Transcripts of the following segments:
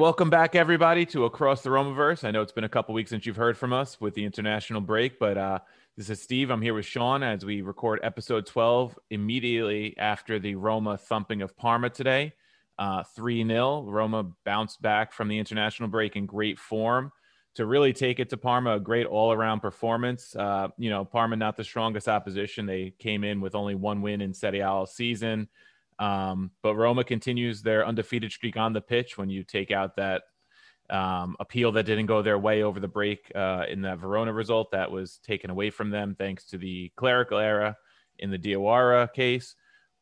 Welcome back, everybody, to Across the Romaverse. I know it's been a couple weeks since you've heard from us with the international break, but uh, this is Steve. I'm here with Sean as we record episode 12 immediately after the Roma thumping of Parma today. Uh, 3 0. Roma bounced back from the international break in great form to really take it to Parma. A great all around performance. Uh, you know, Parma, not the strongest opposition. They came in with only one win in Serie A all season. Um, but Roma continues their undefeated streak on the pitch when you take out that um, appeal that didn't go their way over the break uh, in that Verona result that was taken away from them thanks to the clerical error in the Diawara case.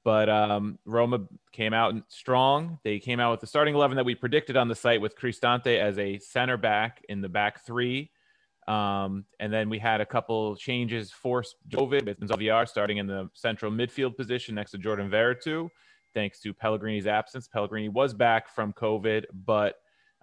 But um, Roma came out strong. They came out with the starting 11 that we predicted on the site with Cristante as a center back in the back three. Um, and then we had a couple changes forced Jovic with Zaviar starting in the central midfield position next to Jordan Veretout thanks to Pellegrini's absence. Pellegrini was back from COVID, but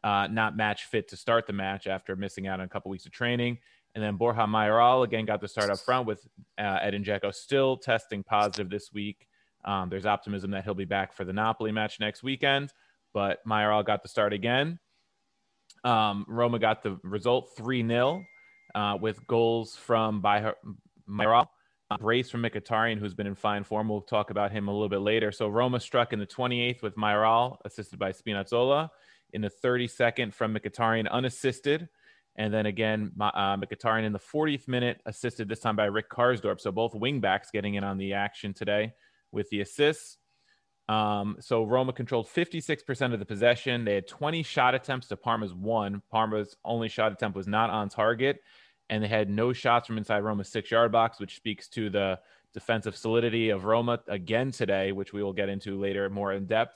uh, not match fit to start the match after missing out on a couple weeks of training. And then Borja Mayoral again got the start up front with uh, Edin Dzeko still testing positive this week. Um, there's optimism that he'll be back for the Napoli match next weekend, but Mayoral got the start again. Um, Roma got the result 3 0 uh, with goals from Mayoral a brace from Mkhitaryan, who's been in fine form. We'll talk about him a little bit later. So Roma struck in the 28th with Mayoral, assisted by Spinazzola. In the 32nd from Mkhitaryan, unassisted. And then again, uh, Mkhitaryan in the 40th minute, assisted this time by Rick Karsdorp. So both wingbacks getting in on the action today with the assists. Um, so Roma controlled 56% of the possession. They had 20 shot attempts to Parma's one. Parma's only shot attempt was not on target and they had no shots from inside Roma's six yard box, which speaks to the defensive solidity of Roma again today, which we will get into later more in depth.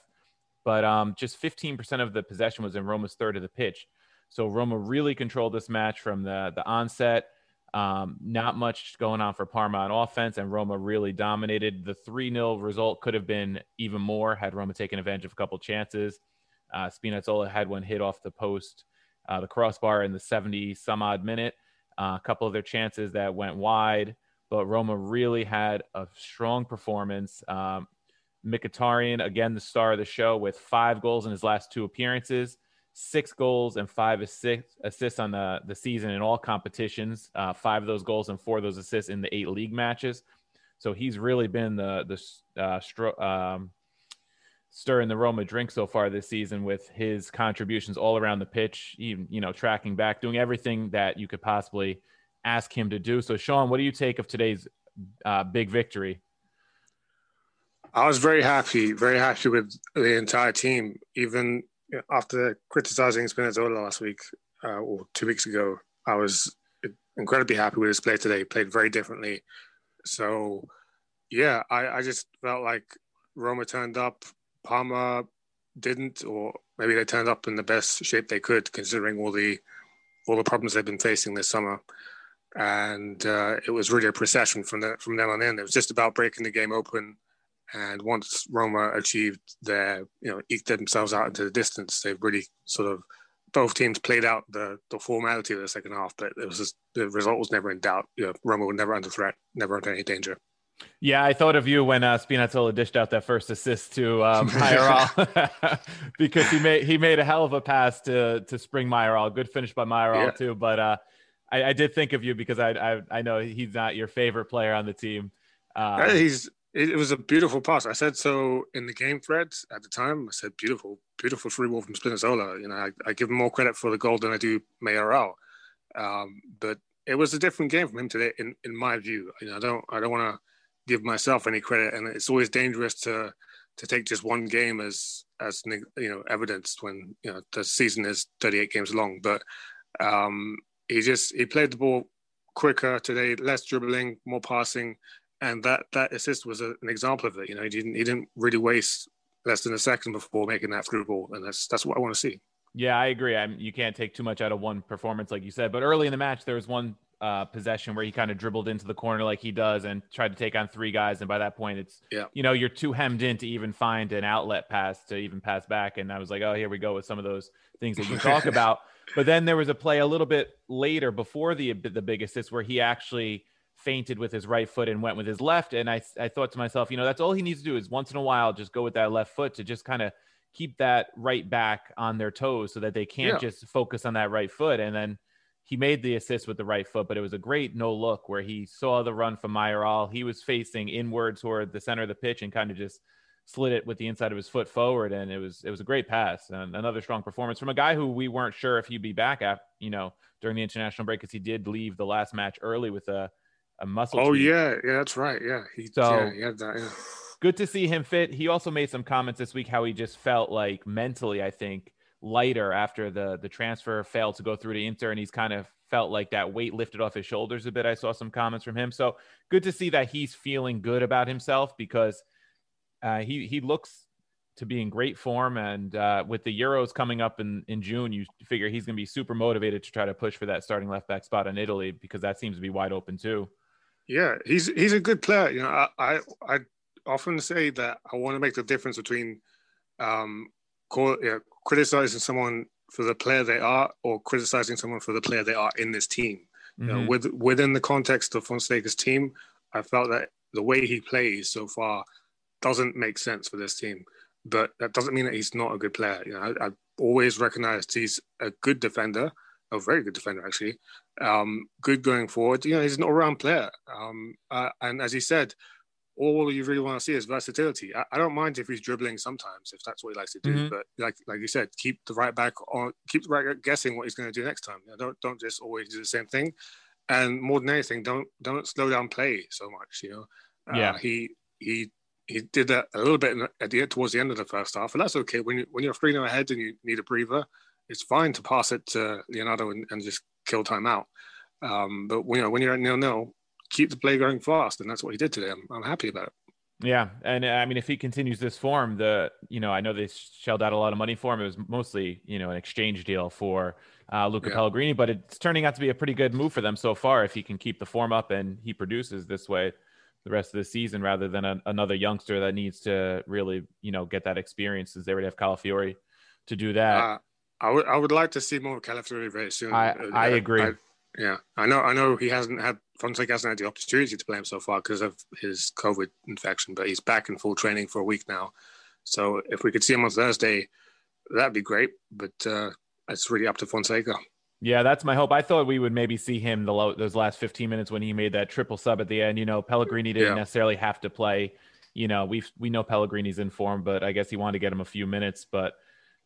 But um, just 15% of the possession was in Roma's third of the pitch. So Roma really controlled this match from the, the onset. Um, not much going on for Parma on offense, and Roma really dominated. The 3 0 result could have been even more had Roma taken advantage of a couple chances. Uh, Spinazzola had one hit off the post, uh, the crossbar in the 70 some odd minute. A couple of their chances that went wide, but Roma really had a strong performance. Um, Mkhitaryan, again, the star of the show, with five goals in his last two appearances, six goals and five assists, assists on the, the season in all competitions. Uh, five of those goals and four of those assists in the eight league matches. So he's really been the the uh, stro- um, stir in the Roma drink so far this season with his contributions all around the pitch, even, you know, tracking back, doing everything that you could possibly ask him to do. So, Sean, what do you take of today's uh, big victory? I was very happy, very happy with the entire team, even after criticizing Spinazzola last week uh, or two weeks ago. I was incredibly happy with his play today. He played very differently. So, yeah, I, I just felt like Roma turned up Parma didn't, or maybe they turned up in the best shape they could, considering all the all the problems they've been facing this summer. And uh, it was really a procession from the, from then on in. It was just about breaking the game open. And once Roma achieved their, you know, eked themselves out into the distance, they've really sort of both teams played out the, the formality of the second half, but it was just, the result was never in doubt. You know, Roma were never under threat, never under any danger. Yeah, I thought of you when uh, Spinazzola dished out that first assist to um, because he made he made a hell of a pass to to Spring Mayoral. Good finish by Mayoral yeah. too. But uh, I, I, did think of you because I, I, I know he's not your favorite player on the team. Uh, he's it, was a beautiful pass. I said so in the game threads at the time. I said beautiful, beautiful free ball from Spinazzola. You know, I, I give him more credit for the goal than I do Mayoral. Um, but it was a different game from him today, in, in my view. You know, I don't I don't want to give myself any credit, and it's always dangerous to to take just one game as as you know evidence when you know the season is 38 games long. But um, he just he played the ball quicker today, less dribbling, more passing, and that that assist was a, an example of it. You know, he didn't he didn't really waste less than a second before making that through ball, and that's that's what I want to see. Yeah, I agree. I'm, you can't take too much out of one performance, like you said. But early in the match, there was one uh, possession where he kind of dribbled into the corner like he does and tried to take on three guys. And by that point, it's yeah. you know you're too hemmed in to even find an outlet pass to even pass back. And I was like, oh, here we go with some of those things that you talk about. But then there was a play a little bit later before the the big assist where he actually fainted with his right foot and went with his left. And I I thought to myself, you know, that's all he needs to do is once in a while just go with that left foot to just kind of keep that right back on their toes so that they can't yeah. just focus on that right foot. And then he made the assist with the right foot, but it was a great no look where he saw the run from Mayoral. He was facing inward toward the center of the pitch and kind of just slid it with the inside of his foot forward, and it was it was a great pass and another strong performance from a guy who we weren't sure if he'd be back at you know during the international break because he did leave the last match early with a a muscle. Oh tweak. yeah, yeah, that's right. Yeah, he, so yeah, he that. Yeah. Good to see him fit. He also made some comments this week how he just felt like mentally, I think, lighter after the the transfer failed to go through to Inter, and he's kind of felt like that weight lifted off his shoulders a bit. I saw some comments from him, so good to see that he's feeling good about himself because uh, he he looks to be in great form, and uh, with the Euros coming up in in June, you figure he's going to be super motivated to try to push for that starting left back spot in Italy because that seems to be wide open too. Yeah, he's he's a good player. You know, I I, I often say that I want to make the difference between um, call, criticizing someone for the player they are or criticizing someone for the player they are in this team. Mm-hmm. You know, mm-hmm. with, within the context of Fonseca's team, I felt that the way he plays so far doesn't make sense for this team. But that doesn't mean that he's not a good player. You know, I, I always recognized he's a good defender, a very good defender actually. Um, good going forward. You know, he's an all-round player. Um, uh, and as he said, all you really want to see is versatility. I, I, don't mind if he's dribbling sometimes, if that's what he likes to do. Mm-hmm. But like like you said, keep the right back on, keep the right guessing what he's going to do next time. You know, don't don't just always do the same thing. And more than anything, don't don't slow down play so much. You know, uh, yeah. He he he did that a little bit at the towards the end of the first half, and that's okay. When you when you're three 0 ahead and you need a breather, it's fine to pass it to Leonardo and, and just kill time out. Um, but you know when you're at nil nil, keep the play going fast, and that's what he did today. I'm, I'm happy about it. Yeah, and uh, I mean, if he continues this form, the you know I know they shelled out a lot of money for him. It was mostly you know an exchange deal for uh, Luca yeah. Pellegrini, but it's turning out to be a pretty good move for them so far. If he can keep the form up and he produces this way, the rest of the season rather than a, another youngster that needs to really, you know, get that experience since they already have Calafiori to do that. Uh, I would I would like to see more Calafiori very soon. I, uh, I agree. I, yeah, I know I know he hasn't had Fonseca hasn't had the opportunity to play him so far because of his COVID infection, but he's back in full training for a week now. So if we could see him on Thursday, that'd be great. But uh, it's really up to Fonseca. Yeah, that's my hope. I thought we would maybe see him the low, those last 15 minutes when he made that triple sub at the end. You know, Pellegrini didn't yeah. necessarily have to play. You know, we we know Pellegrini's in form, but I guess he wanted to get him a few minutes. But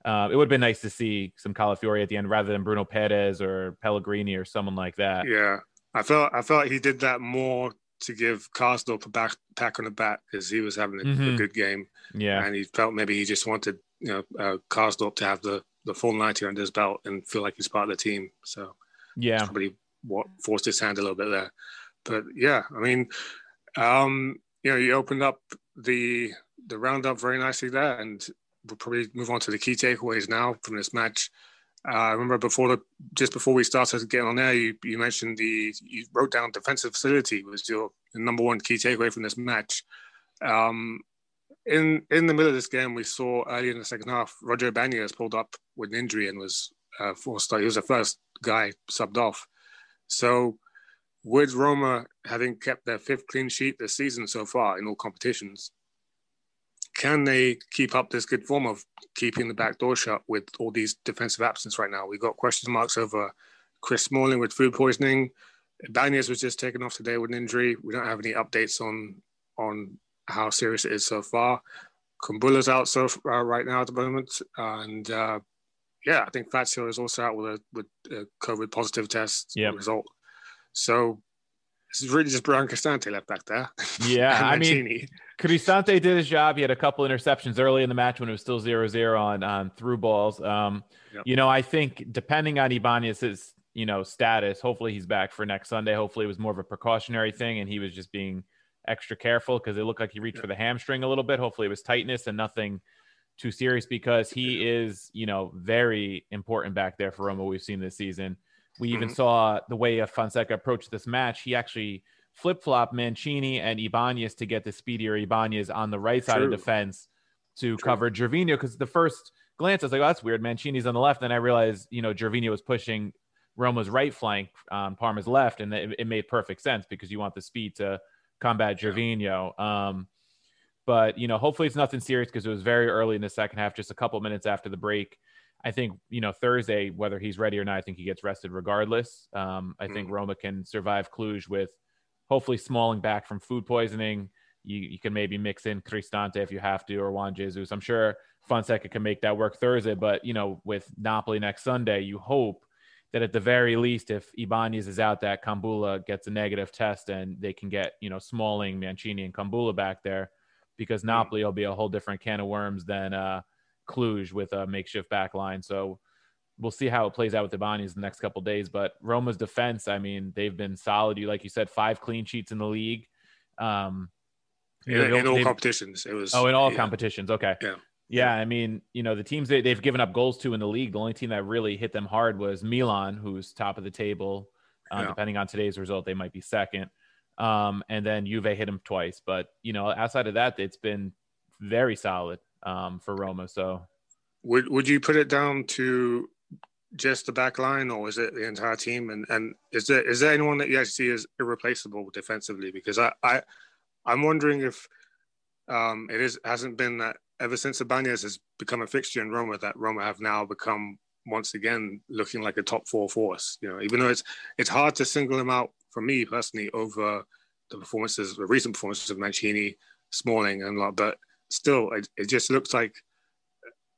uh, it would have been nice to see some Calafiori at the end rather than Bruno Peres or Pellegrini or someone like that. Yeah, I felt I felt he did that more to give Karsdorp a back pack on the back because he was having a, mm-hmm. a, good game. Yeah, and he felt maybe he just wanted you know uh, Karsdorp to have the the full 90 under his belt and feel like he's part of the team. So yeah, probably what forced his hand a little bit there. But yeah, I mean, um, you know, you opened up the the roundup very nicely there, and we'll probably move on to the key takeaways now from this match. Uh, I remember before the just before we started getting on there, you, you mentioned the you wrote down defensive facility was your number one key takeaway from this match. Um, in in the middle of this game, we saw early in the second half, Roger Ibañez pulled up with an injury and was uh, forced. He was the first guy subbed off. So with Roma having kept their fifth clean sheet this season so far in all competitions, can they keep up this good form of keeping the back door shut with all these defensive absence right now? We've got question marks over Chris Smalling with food poisoning. Ibanez was just taken off today with an injury. We don't have any updates on on how serious it is so far. Kumbulla's out so uh, right now at the moment, and uh, yeah, I think Fazio is also out with a with a COVID positive test yep. result. So this is really just Bryan Cristante left back there. Yeah, I mean, Cristante did his job. He had a couple interceptions early in the match when it was still 0-0 on on through balls. Um, yep. You know, I think depending on Ibanez's you know status, hopefully he's back for next Sunday. Hopefully it was more of a precautionary thing, and he was just being extra careful because it looked like he reached for the hamstring a little bit. Hopefully, it was tightness and nothing too serious because he is, you know, very important back there for Roma. We've seen this season. We even mm-hmm. saw the way of Fonseca approached this match. He actually flip flop Mancini and Ibanez to get the speedier Ibanez on the right side True. of defense to True. cover Gervinho because the first glance I was like, oh, that's weird. Mancini's on the left. Then I realized, you know, Gervinho was pushing Roma's right flank on Parma's left, and it, it, made perfect sense because you want the speed to combat Gervinho. Um, but you know, hopefully it's nothing serious because it was very early in the second half, just a couple minutes after the break. I think you know Thursday, whether he's ready or not, I think he gets rested regardless. Um, I think mm. Roma can survive Cluj with hopefully Smalling back from food poisoning. You, you can maybe mix in Cristante if you have to, or Juan Jesus. I'm sure Fonseca can make that work Thursday, but you know, with Napoli next Sunday, you hope that at the very least, if Ibanez is out, that Kumbulla gets a negative test and they can get, you know, Smalling, Mancini, and Kumbulla back there because hmm. Napoli will be a whole different can of worms than uh, Cluj with a makeshift back line. So we'll see how it plays out with Ibanez the next couple days. But Roma's defense, I mean, they've been solid. You, like you said, five clean sheets in the league. Um, in, in all competitions, it was. Oh, in all yeah. competitions. Okay. Yeah. Yeah, I mean, you know, the teams they, they've given up goals to in the league, the only team that really hit them hard was Milan, who's top of the table. Uh, yeah. Depending on today's result, they might be second. Um, and then Juve hit them twice. But, you know, outside of that, it's been very solid um, for Roma. So, would, would you put it down to just the back line or is it the entire team? And, and is there is there anyone that you actually see as irreplaceable defensively? Because I, I, I'm wondering if um, it is hasn't been that ever since Ibanez has become a fixture in Roma, that Roma have now become once again looking like a top four force. You know, even though it's it's hard to single him out for me personally over the performances, the recent performances of Mancini, Smalling, and lot, but still, it, it just looks like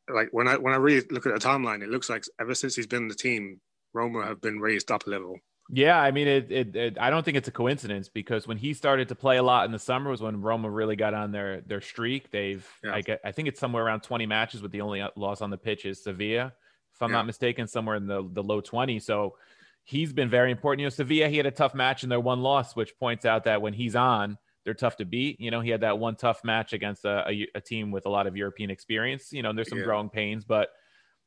like when I when I really look at the timeline, it looks like ever since he's been in the team, Roma have been raised up a level. Yeah, I mean, it, it, it, I don't think it's a coincidence because when he started to play a lot in the summer was when Roma really got on their their streak. They've, yeah. I, get, I think it's somewhere around 20 matches, with the only loss on the pitch is Sevilla, if I'm yeah. not mistaken, somewhere in the the low 20. So he's been very important. You know, Sevilla, he had a tough match in their one loss, which points out that when he's on, they're tough to beat. You know, he had that one tough match against a, a, a team with a lot of European experience. You know, there's some yeah. growing pains, but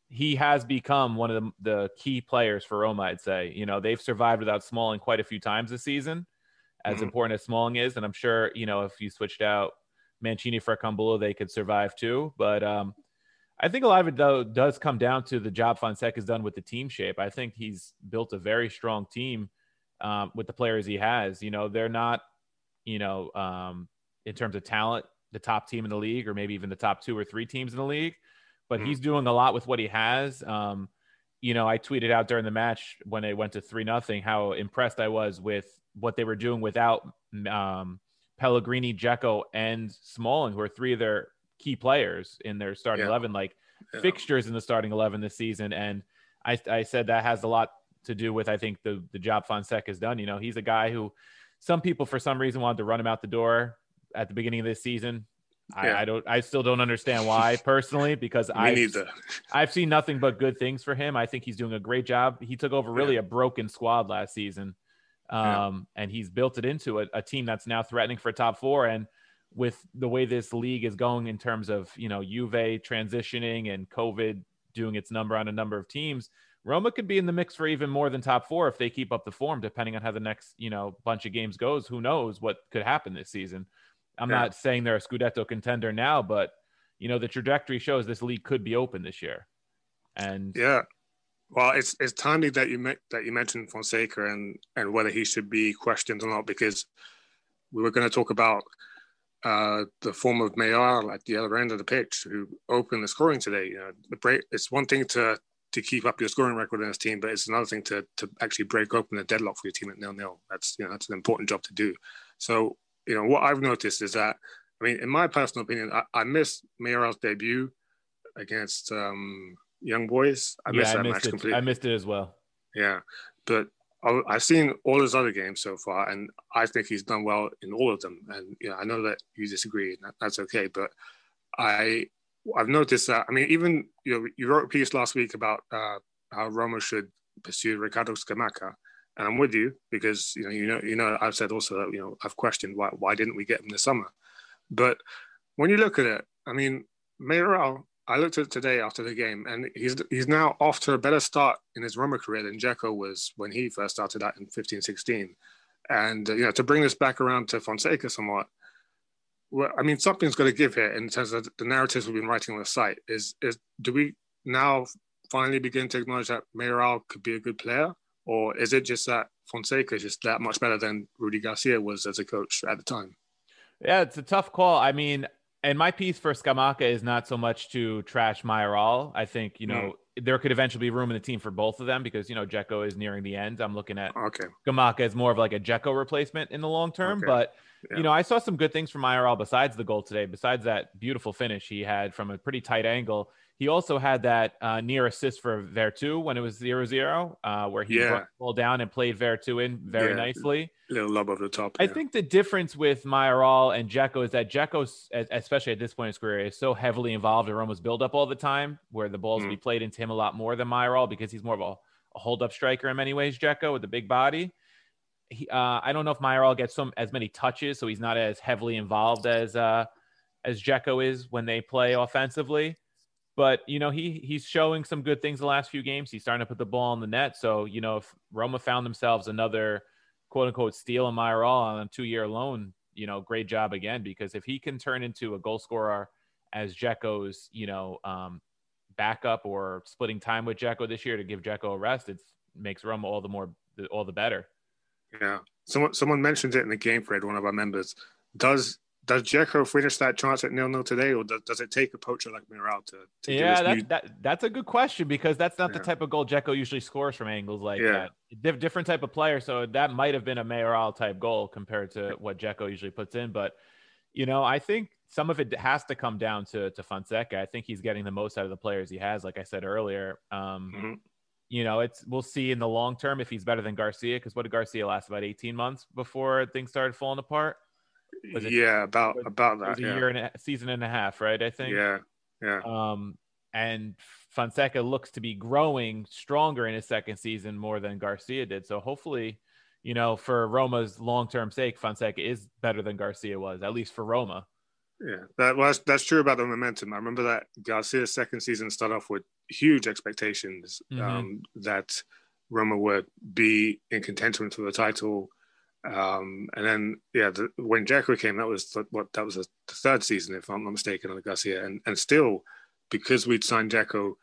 he has become one of the, the key players for Roma, I'd say. You know, they've survived without Smalling quite a few times this season, as mm-hmm. important as Smalling is. And I'm sure, you know, if you switched out Mancini for Kumbulla, they could survive too. But um, I think a lot of it, though, does come down to the job Fonseca has done with the team shape. I think he's built a very strong team um, with the players he has. You know, they're not, you know, um, in terms of talent, the top team in the league, or maybe even the top two or three teams in the league but mm-hmm. he's doing a lot with what he has. Um, you know, I tweeted out during the match when it went to three nothing how impressed I was with what they were doing without um, Pellegrini, Dzeko, and Smalling, who are three of their key players in their starting yeah. eleven, like yeah. fixtures in the starting eleven this season. And I, I said that has a lot to do with I think the the job Fonseca has done. You know, he's a guy who some people for some reason wanted to run him out the door at the beginning of this season. Yeah. I, I, don't. I still don't understand why personally because I neither. I've seen nothing but good things for him. I think he's doing a great job. He took over really yeah. a broken squad last season, um, yeah. and he's built it into a, a, team that's now threatening for top four. And with the way this league is going in terms of you know Juve transitioning and COVID doing its number on a number of teams, Roma could be in the mix for even more than top four if they keep up the form. Depending on how the next you know bunch of games goes, who knows what could happen this season. I'm yeah. not saying they're a Scudetto contender now, but you know the trajectory shows this league could be open this year. And yeah, Well, it's it's timely that you me- that you mentioned Fonseca and and whether he should be questioned or not because we were going to talk about uh, the form of Mayoral at the other end of the pitch who opened the scoring today. You know, the break. It's one thing to to keep up your scoring record in this team, but it's another thing to to actually break open the deadlock for your team at nil nil. That's you know that's an important job to do. So you know what I've noticed is that I mean, in my personal opinion, I, I missed Mayoral's debut against um, Young Boys. I yeah, missed I that missed match it. completely. I missed it as well. Yeah, but I- I've seen all his other games so far, and I think he's done well in all of them. And you know, I know that you disagree, and that, that's okay. But I, I've noticed that. I mean, even you know, you wrote a piece last week about uh, how Roma should pursue Ricardo Scamacca, and I'm with you because you know, you know, you know, I've said also that you know, I've questioned why why didn't we get him this summer, but when you look at it, I mean, Mayoral. I looked at today after the game, and he's he's now off to a better start in his Roma career than Dzeko was when he first started out in 15, 16. And uh, you know, to bring this back around to Fonseca somewhat, well, I mean, something's got to give here in terms of the narratives we've been writing on the site. Is is do we now finally begin to acknowledge that Mayoral could be a good player, or is it just that Fonseca is just that much better than Rudy Garcia was as a coach at the time? Yeah, it's a tough call. I mean, and my piece for Scamacca is not so much to trash Mayoral. I think, you know, mm. there could eventually be room in the team for both of them because, you know, Dzeko is nearing the end. I'm looking at Okay, Scamacca as more of like a Dzeko replacement in the long term. Okay. But, Yeah. you know, I saw some good things from Mayoral besides the goal today, besides that beautiful finish he had from a pretty tight angle. He also had that uh, near assist for Veretout when it was 0 0, uh, where he Yeah. brought the ball down and played Veretout in very Yeah. nicely. little lob over the top. I yeah. think the difference with Mayoral and Dzeko is that Dzeko, especially at this point in his career, is so heavily involved in Roma's build-up all the time, where the balls Mm. be played into him a lot more than Mayoral because he's more of a, a hold-up striker in many ways. Dzeko with the big body. He, uh, I don't know if Mayoral gets some as many touches, so he's not as heavily involved as uh, as Dzeko is when they play offensively. But you know, he he's showing some good things the last few games. He's starting to put the ball in the net. So you know, if Roma found themselves another quote unquote steal in Mayoral on a two year loan, you know, great job again. Because if he can turn into a goal scorer as Dzeko's, you know, um, backup or splitting time with Dzeko this year to give Dzeko a rest, it makes Roma all the more all the better. Yeah. Someone someone mentioned it in the game thread, one of our members. Does does Dzeko finish that chance at nil nil today, or does, does it take a poacher like Mayoral to, to yeah, that, new, that that's a good question because that's not the type of goal Dzeko usually scores from angles like Yeah. that. Dif- different type of player, so that might have been a Mayoral type goal compared to what Dzeko usually puts in. But you know, I think some of it has to come down to to Fonseca. I think he's getting the most out of the players he has. Like I said earlier, um, Mhm. You know, it's we'll see in the long term if he's better than Garcia. Because what did Garcia last about eighteen months before things started falling apart? it- yeah, about was- about that. a Yeah. year and a season and a half, right? I think. yeah, yeah, Um, and Fonseca looks to be growing stronger in his second season more than Garcia did. So hopefully, you know, for Roma's long term sake, Fonseca is better than Garcia was, at least for Roma. Yeah. That well, that's, that's true about the momentum. I remember that Garcia's second season started off with huge expectations Mhm. um, that Roma would be in contention for the title. Um, and then, yeah, the, when Dzeko came, that was the, what that was the third season, if I'm not mistaken, on Garcia. And and still, because we'd signed Dzeko,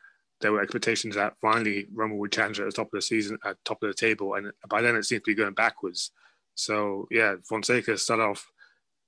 there were expectations that finally Roma would challenge at the top of the season, at top of the table, and by then it seemed to be going backwards. So yeah, Fonseca started off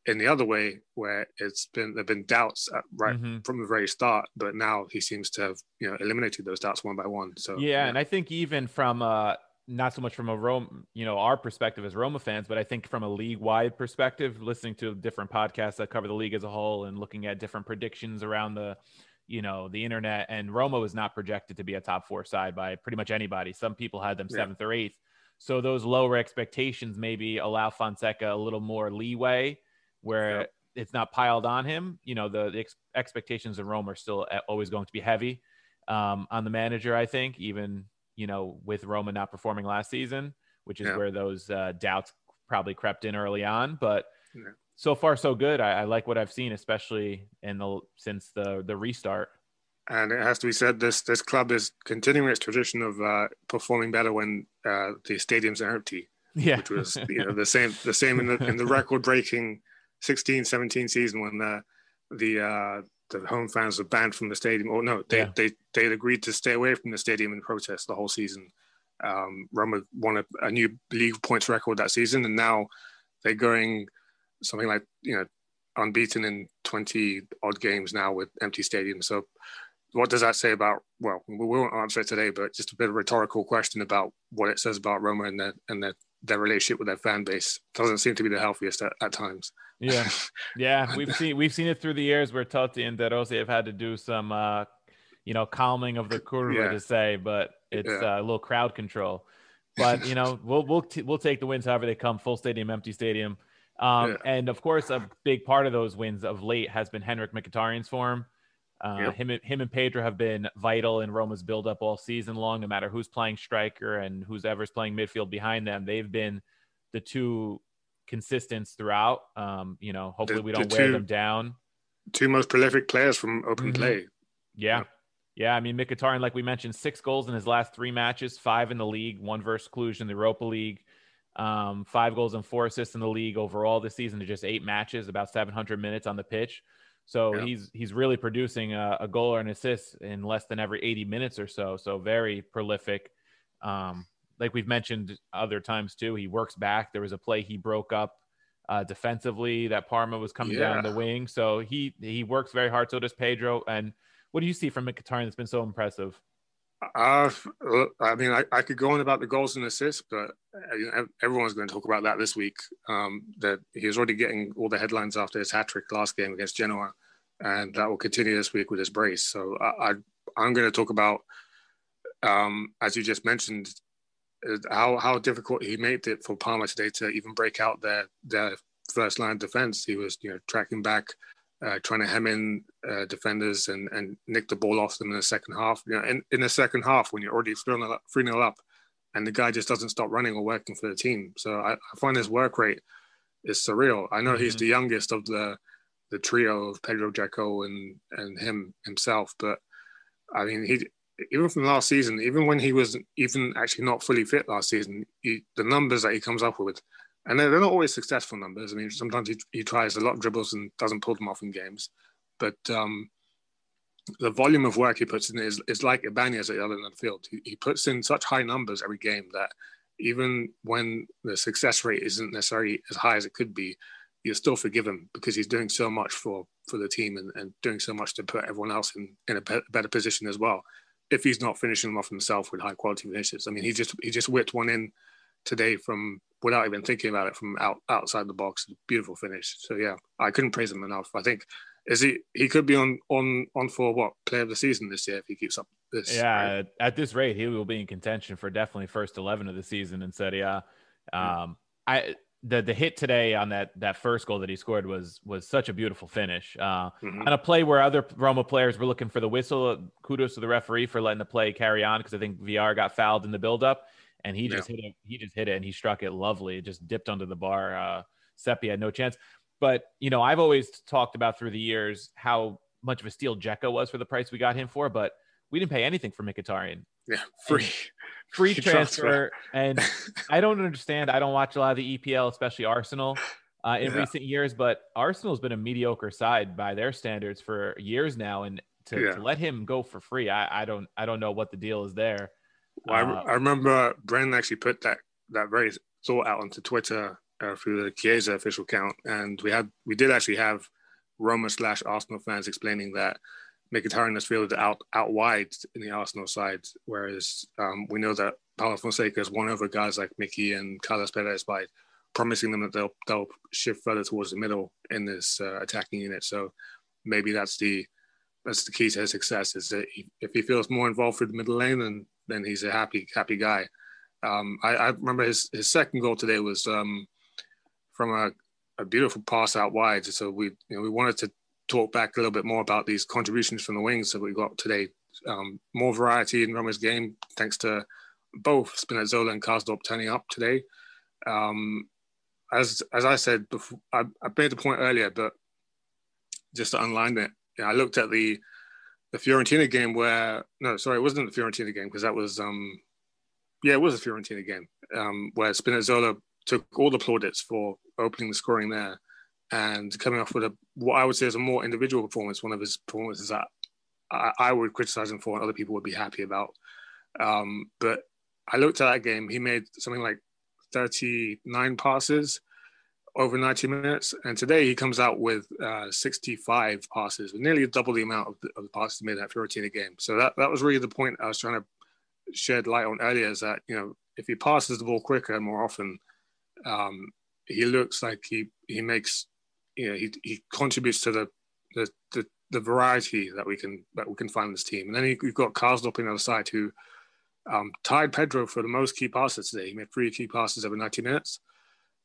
in the other way, where it's been there've been doubts at, right Mhm. from the very start, but now he seems to have you know eliminated those doubts one by one. So Yeah, and I think even from uh not so much from a Rome, you know, our perspective as Roma fans, but I think from a league wide perspective, listening to different podcasts that cover the league as a whole and looking at different predictions around the, you know, the internet, and Roma was not projected to be a top four side by pretty much anybody. Some people had them Yeah. seventh or eighth. So those lower expectations maybe allow Fonseca a little more leeway where Yeah. it's not piled on him. You know, the, the ex- expectations of Rome are still always going to be heavy um, on the manager, I think, even, you know, with Roma not performing last season, which is Yeah. where those uh, doubts probably crept in early on. But Yeah. so far, so good. I, I like what I've seen, especially in the since the the restart. and it has to be said this this club is continuing its tradition of uh, performing better when uh, the stadiums are empty, Yeah. which was you know the same the same in the in the record breaking 16 17 season when the the uh, the home fans were banned from the stadium. Or no, they Yeah. they they agreed to stay away from the stadium in protest the whole season. Um, Roma won a, a new league points record that season, and now they're going something like you know unbeaten in 20 odd games now with empty stadiums. So what does that say about well we won't answer it today but just a bit of a rhetorical question about what it says about roma and their and their, their relationship with their fan base doesn't seem to be the healthiest at, at times Yeah, yeah, we've seen we've seen it through the years where Totti and De Rossi have had to do some, uh, you know, calming of the curva Yeah. to say, but it's Yeah. uh, a little crowd control. But you know, we'll we'll t- we'll take the wins however they come, full stadium, empty stadium, um, Yeah. and of course, a big part of those wins of late has been Henrikh Mkhitaryan's form. Uh, Yep. Him, and- him and Pedro have been vital in Roma's buildup all season long. No matter who's playing striker and who's ever's playing midfield behind them, they've been the two consistents throughout. Um, you know, hopefully The- we don't wear two- them down. two most prolific players from open Mhm. play Yeah. Yeah. Yeah. I mean, Mkhitaryan, like we mentioned, six goals in his last three matches, five in the league, one versus Cluj in the Europa League, um, five goals and four assists in the league overall this season to just eight matches, about 700 minutes on the pitch. So Yeah. he's he's really producing a, a goal or an assist in less than every 80 minutes or so. So very prolific. Um, like we've mentioned other times too, he works back. There was a play he broke up uh, defensively that Parma was coming down the wing. So he he works very hard. So does Pedro. And what do you see from Mkhitaryan that's been so impressive? Uh, I mean, I, I could go on about the goals and assists, but uh, everyone's going to talk about that this week. Um, that he was already getting all the headlines after his hat trick last game against Genoa, and that will continue this week with his brace. So I, I I'm going to talk about, um, as you just mentioned, uh, how how difficult he made it for Parma today to even break out their their first line defense. He was you know tracking back uh, trying to hem in uh, defenders and, and nick the ball off them in the second half. You know, in, in the second half when you're already 3 0 up, 3-0 up and the guy just doesn't stop running or working for the team. So I, I find his work rate is surreal. I know he's Mhm. the youngest of the the trio of Pedro Dzeko and, and him himself, but I mean, he even from last season, even when he was even actually not fully fit last season, he, the numbers that he comes up with and they're, not always successful numbers. I mean, sometimes he, he tries a lot of dribbles and doesn't pull them off in games, but um, the volume of work he puts in is, is like Ibanez at the other end of the field. He, he puts in such high numbers every game that even when the success rate isn't necessarily as high as it could be, you still forgive him because he's doing so much for for the team and, and doing so much to put everyone else in, in a be- better position as well. If he's not finishing them off himself with high quality finishes, I mean, he just he just whipped one in today from without even thinking about it from out outside the box. Beautiful finish. So yeah, I couldn't praise him enough. I think is he he could be on on on for what player of the season this year if he keeps up this. Yeah, rate. at this rate, he will be in contention for definitely first eleven of the season in Serie A. Um, I the the hit today on that that first goal that he scored was was such a beautiful finish. Uh, Mhm. on a play where other Roma players were looking for the whistle. Kudos to the referee for letting the play carry on because I think VR got fouled in the buildup, and he just hit it. He just hit it and he struck it lovely. It just dipped under the bar. Uh, Sepe had no chance. But you know, I've always talked about through the years how much of a steal Dzeko was for the price we got him for, but we didn't pay anything for Mkhitaryan. yeah, free Free Free transfer, transfer. and I don't understand. I don't watch a lot of the EPL, especially Arsenal, uh, in Yeah. recent years. But Arsenal's been a mediocre side by their standards for years now, and to, Yeah. to let him go for free, I, I don't, I don't know what the deal is there. Well, I, Uh, I remember Brennan actually put that that very thought out onto Twitter uh, through the Chiesa official account, and we had we did actually have Roma slash Arsenal fans explaining that Mkhitaryan is fielded out out wide in the Arsenal side, whereas um, we know that Paulo Fonseca has won over guys like Mickey and Carlos Perez by promising them that they'll they'll shift further towards the middle in this uh, attacking unit. So maybe that's the that's the key to his success is that he, if he feels more involved through the middle lane, then then he's a happy happy guy. Um, I, I remember his his second goal today was um, from a, a beautiful pass out wide. So we you know we wanted to talk back a little bit more about these contributions from the wings that we got today. Um, more variety in Roma's game thanks to both Spinazzola and Karsdorp turning up today. Um, as as I said before, I, I made the point earlier, but just to unline it, yeah, I looked at the the Fiorentina game where no, sorry, it wasn't the Fiorentina game because that was um yeah, it was a Fiorentina game um, where Spinazzola took all the plaudits for opening the scoring there, and coming off with a what I would say is a more individual performance, one of his performances that I, I would criticize him for and other people would be happy about. Um, but I looked at that game, he made something like 39 passes over 90 minutes. And today he comes out with uh, 65 passes, with nearly double the amount of the, of the passes he made at Fiorentina game. So that, that was really the point I was trying to shed light on earlier is that, you know, if he passes the ball quicker and more often, um, he looks like he, he makes, you know, he, he contributes to the, the, the, the variety that we can, that we can find in this team. And then you've got Karsdorp on the other side who um, tied Pedro for the most key passes today. He made three key passes over 90 minutes.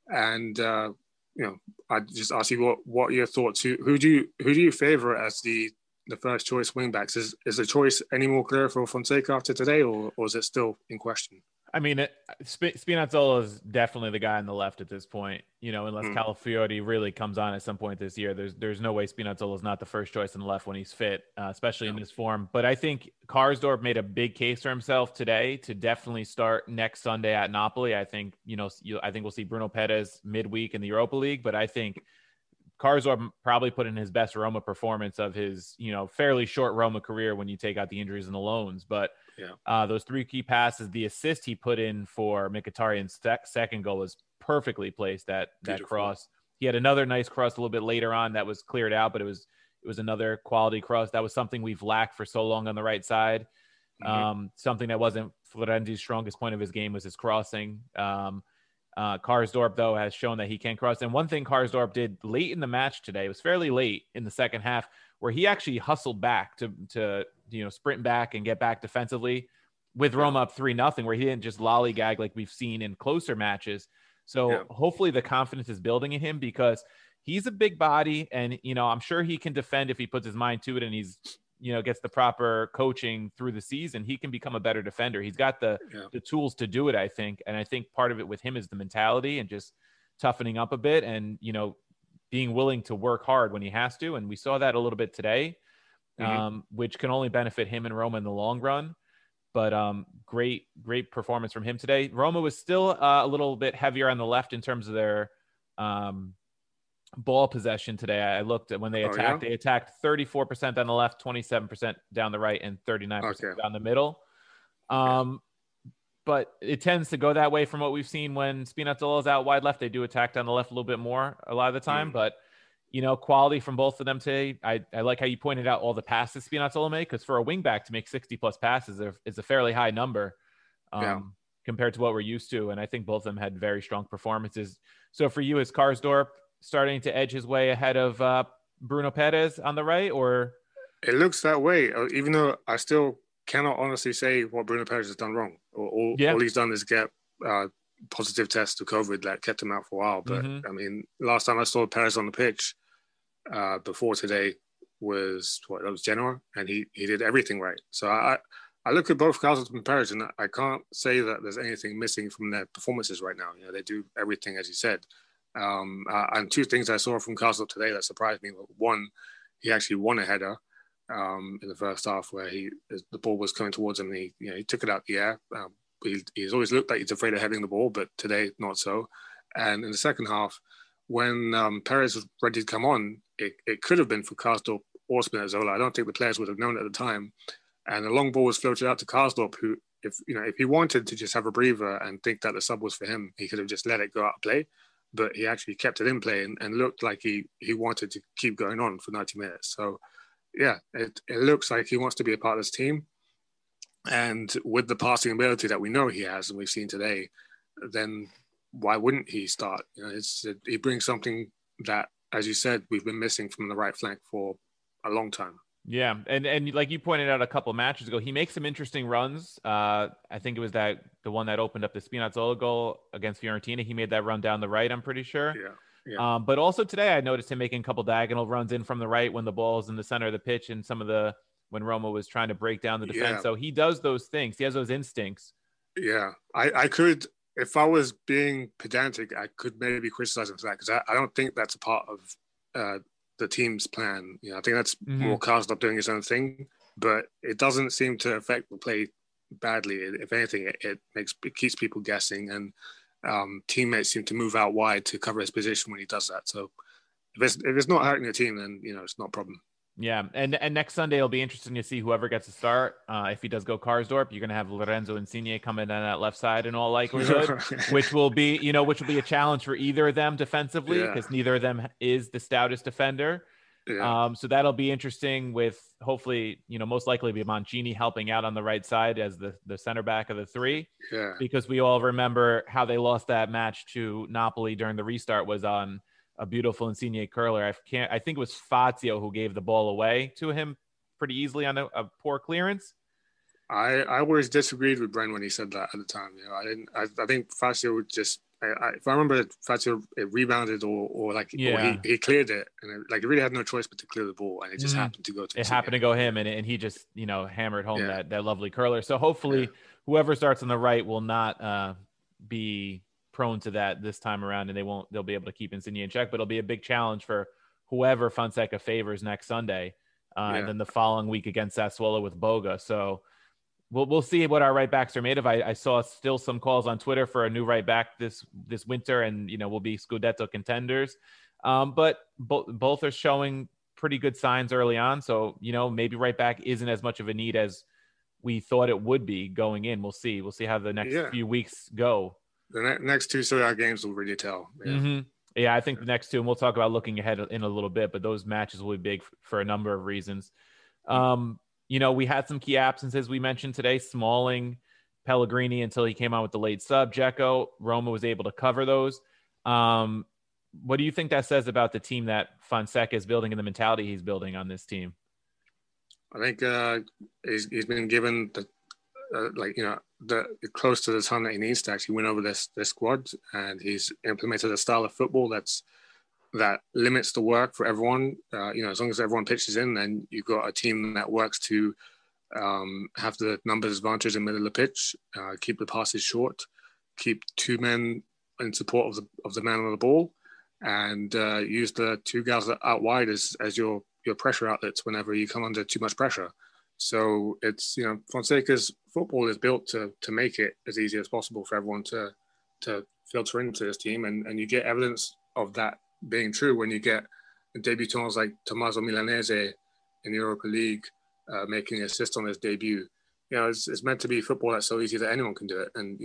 And, uh, you know, I just ask you what what your thoughts. Who, who do you who do you favor as the the first choice wingbacks? Is is the choice any more clear for Fonseca after today, or or is it still in question? I mean, it, Sp- Spinazzola is definitely the guy on the left at this point. You know, unless mm. Calafiori really comes on at some point this year, there's there's no way Spinazzola is not the first choice on the left when he's fit, uh, especially in this form. But I think Karsdorp made a big case for himself today to definitely start next Sunday at Napoli. I think you know, you, I think we'll see Bruno Peres midweek in the Europa League, but I think Karsdorp probably put in his best Roma performance of his, you know, fairly short Roma career when you take out the injuries and the loans. But yeah. uh, those three key passes, the assist he put in for Mkhitaryan's sec- second goal was perfectly placed. That that cross. He had another nice cross a little bit later on that was cleared out, but it was it was another quality cross. That was something we've lacked for so long on the right side. Mm-hmm. Um, something that wasn't Florenzi's strongest point of his game was his crossing. Um, uh, Karsdorp, though, has shown that he can cross. And one thing Karsdorp did late in the match today, was fairly late in the second half, where he actually hustled back to, to you know, sprint back and get back defensively with Rome up 3 nothing, where he didn't just lollygag like we've seen in closer matches. So yeah. hopefully the confidence is building in him because he's a big body and, you know, I'm sure he can defend if he puts his mind to it and he's you know gets the proper coaching through the season, he can become a better defender. He's got the yeah. the tools to do it, I think, and I think part of it with him is the mentality and just toughening up a bit and you know being willing to work hard when he has to. And we saw that a little bit today, mm-hmm. um, which can only benefit him and Roma in the long run. But um, great, great performance from him today. Roma was still uh, a little bit heavier on the left in terms of their um, ball possession today. I looked at when they attacked, oh, yeah? they attacked 34% on the left, 27% down the right, and 39% okay. down the middle. Um, but it tends to go that way from what we've seen when Spinazzola is out wide left. They do attack down the left a little bit more a lot of the time, mm. but you know, quality from both of them today. I, I like how you pointed out all the passes Spinazzola made because for a wingback to make 60 plus passes is a fairly high number um, yeah. compared to what we're used to. And I think both of them had very strong performances. So for you as Karsdorp, starting to edge his way ahead of uh, Bruno Peres on the right, or it looks that way. Uh, even though I still cannot honestly say what Bruno Peres has done wrong. All, yeah. all he's done is get uh, positive tests to COVID that kept him out for a while. But mm-hmm. I mean, last time I saw Peres on the pitch uh, before today was what that was Genoa, and he he did everything right. So I. I look at both and Peres, and I can't say that there's anything missing from their performances right now. You know, they do everything as you said. Um, uh, and two things I saw from Castle today that surprised me. One, he actually won a header um, in the first half where he the ball was coming towards him and he you know he took it out the air. Um, he, he's always looked like he's afraid of heading the ball, but today not so. And in the second half, when um, Peres was ready to come on, it, it could have been for Karsdorp or Spinazzola. I don't think the players would have known at the time. And the long ball was floated out to Karsdorp, who, if you know, if he wanted to just have a breather and think that the sub was for him, he could have just let it go out of play but he actually kept it in play and, and, looked like he he wanted to keep going on for 90 minutes. So yeah, it, it looks like he wants to be a part of this team. And with the passing ability that we know he has and we've seen today, then why wouldn't he start? You know, it's it, he brings something that, as you said, we've been missing from the right flank for a long time. Yeah, and and like you pointed out a couple of matches ago, he makes some interesting runs. Uh, I think it was that the one that opened up the Spinazzola goal against Fiorentina. He made that run down the right. I'm pretty sure. Yeah. Yeah. Um, but also today, I noticed him making a couple diagonal runs in from the right when the ball is in the center of the pitch, and some of the when Roma was trying to break down the defense. Yeah. So he does those things. He has those instincts. Yeah, I, I could, if I was being pedantic, I could maybe criticize him for that because I, I don't think that's a part of uh, the team's plan. You know, I think that's mm-hmm. more Karsdorp doing his own thing, but it doesn't seem to affect the play badly. If anything, it, it makes it keeps people guessing, and um, teammates seem to move out wide to cover his position when he does that. So if it's if it's not hurting the team, then you know it's not a problem. Yeah, and and next Sunday it'll be interesting to see whoever gets to start. Uh, if he does go Karsdorp, you're going to have Lorenzo Insigne coming down that left side in all likelihood, which will be you know which will be a challenge for either of them defensively because yeah. neither of them is the stoutest defender. Yeah. Um, so that'll be interesting with hopefully, you know, most likely be Mancini helping out on the right side as the, the center back of the three. Yeah. Because we all remember how they lost that match to Napoli during the restart was on a beautiful Insigne curler. I can't. I think it was Fazio who gave the ball away to him pretty easily on a, a poor clearance. I I always disagreed with Brent when he said that at the time. You know, I didn't. I, I think Fazio would just. I, I, if I remember, Fazio it rebounded or or like yeah. or he, he cleared it and it, like he really had no choice but to clear the ball and it just mm. happened to go to. It happened to go him and and he just you know hammered home yeah. that that lovely curler. So hopefully, yeah. whoever starts on the right will not uh, be prone to that this time around, and they won't. They'll be able to keep Insigne in check, but it'll be a big challenge for whoever Fonseca favors next Sunday, uh, yeah. and then the following week against Sassuolo with Boga. So we'll we'll see what our right backs are made of. I, I, saw still some calls on Twitter for a new right back this this winter, and you know we'll be Scudetto contenders. Um, but bo- both are showing pretty good signs early on. So you know maybe right back isn't as much of a need as we thought it would be going in. We'll see. We'll see how the next yeah. few weeks go the ne- next two A games will really tell. Yeah. Mm-hmm. yeah. I think the next two, and we'll talk about looking ahead in a little bit, but those matches will be big for a number of reasons. Um, you know, we had some key absences we mentioned today. Smalling, Pellegrini until he came on with the late sub. Dzeko, Roma was able to cover those. Um, what do you think that says about the team that Fonseca is building and the mentality he's building on this team? I think uh, he's, he's been given the uh, like you know the close to the time that he needs to actually win over this this squad, and he's implemented a style of football that's that limits the work for everyone. Uh, you know, as long as everyone pitches in, then you've got a team that works to um, have the numbers advantage in the middle of the pitch, uh, keep the passes short, keep two men in support of the of the man on the ball, and uh, use the two guys out wide as as your your pressure outlets whenever you come under too much pressure. So it's you know Fonseca's football is built to to make it as easy as possible for everyone to to filter into this team, and and you get evidence of that being true when you get debutants like Tommaso Milanese in the Europa League uh, making an assist on his debut. You know, it's, it's, meant to be football that's so easy that anyone can do it. And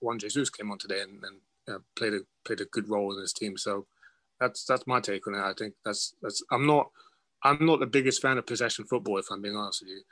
Juan Jesus came on today and, and uh, played a played a good role in this team. So that's that's my take on it. I think that's that's I'm not I'm not the biggest fan of possession football if I'm being honest with you.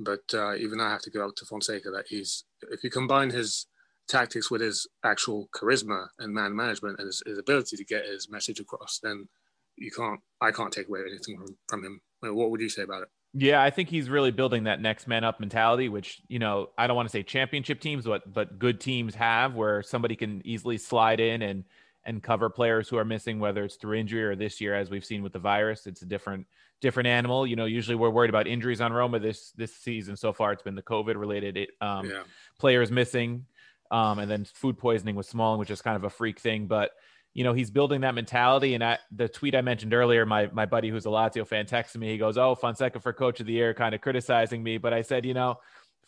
But uh, even I have to go out to Fonseca that he's if you combine his tactics with his actual charisma and man management and his, his ability to get his message across, then you can't I can't take away anything from, from him. What would you say about it? Yeah, I think he's really building that next man up mentality, which you know I don't want to say championship teams, but but good teams have, where somebody can easily slide in and and cover players who are missing, whether it's through injury or this year, as we've seen with the virus. It's a different different animal. You know, usually we're worried about injuries on Roma this this season. So far, it's been the COVID related um, yeah. players missing, um, and then food poisoning with Smalling, which is kind of a freak thing. But you know, he's building that mentality. And I, the tweet I mentioned earlier, my my buddy who's a Lazio fan texted me. He goes, "Oh, Fonseca for Coach of the Year," kind of criticizing me. But I said, you know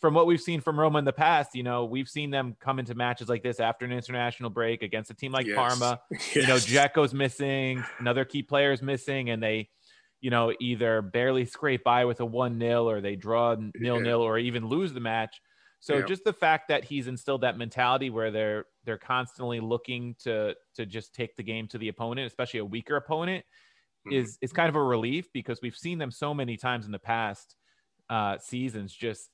from what we've seen from Roma in the past, you know, we've seen them come into matches like this after an international break against a team like yes. Parma. Yes. You know, Dzeko's missing, another key player's missing, and they, you know, either barely scrape by with a 1 0 or they draw nil nil yeah. or even lose the match. So yeah. just the fact that he's instilled that mentality where they're they're constantly looking to to just take the game to the opponent, especially a weaker opponent, mm-hmm. is is kind of a relief because we've seen them so many times in the past uh, seasons just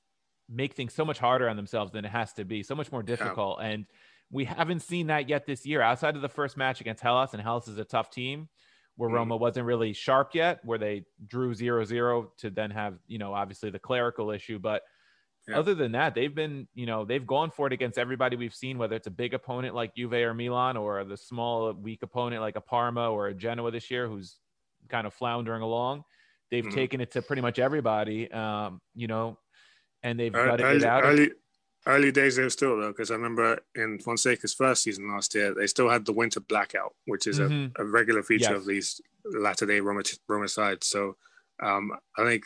make things so much harder on themselves than it has to be, so much more difficult. Yeah. And we haven't seen that yet this year outside of the first match against Hellas, and Hellas is a tough team where mm. Roma wasn't really sharp yet, where they drew zero zero to then have, you know, obviously the clerical issue. But yeah. other than that, they've been, you know, they've gone for it against everybody we've seen, whether it's a big opponent like Juve or Milan or the small, weak opponent like a Parma or a Genoa this year who's kind of floundering along. They've mm-hmm. taken it to pretty much everybody. Um, you know, and they've got early, it out. Early, early days they were still though, because I remember in Fonseca's first season last year, they still had the winter blackout, which is mm-hmm. a, a, regular feature of these latter day Roma, Roma sides. So um, I think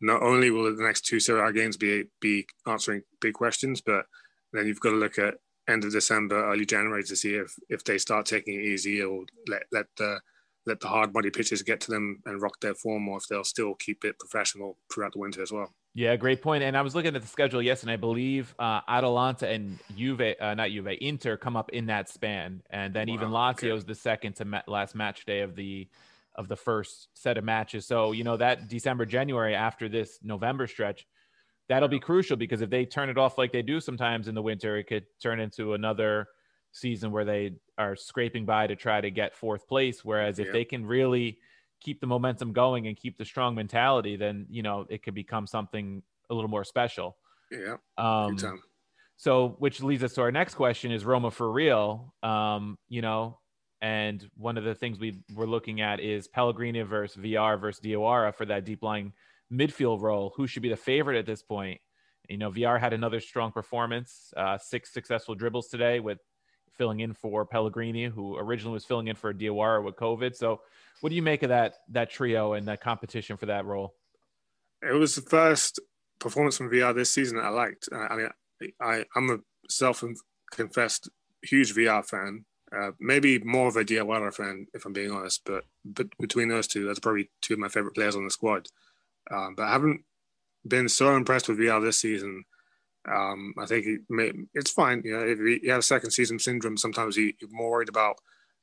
not only will the next two Serie A games be be answering big questions, but then you've got to look at end of December, early January to see if if they start taking it easy or let let the let the hard body pitches get to them and rock their form, or if they'll still keep it professional throughout the winter as well. Yeah, great point. And I was looking at the schedule yes, and I believe uh, Atalanta and Juve, uh, not Juve, Inter come up in that span, and then wow, even Lazio okay. is the second to ma- last match day of the of the first set of matches. So you know that December, January after this November stretch, that'll be crucial because if they turn it off like they do sometimes in the winter, it could turn into another season where they are scraping by to try to get fourth place. Whereas if they can really keep the momentum going and keep the strong mentality, then you know it could become something a little more special. Yeah. Um, so, which leads us to our next question: Is Roma for real? Um, you know, and one of the things we were looking at is Pellegrini versus Villar versus Diawara for that deep lying midfield role. Who should be the favorite at this point? You know, Villar had another strong performance, uh, six successful dribbles today with filling in for Pellegrini, who originally was filling in for Diawara with COVID. So, what do you make of that that trio and that competition for that role? It was the first performance from Villar this season that I liked. I mean, I, I'm a self-confessed huge Villar fan. Uh, maybe more of a Diawara fan, if I'm being honest. But, but between those two, that's probably two of my favorite players on the squad. Um, but I haven't been so impressed with Villar this season um, I think may, it's fine. You know, if you have second season syndrome, sometimes you, are more worried about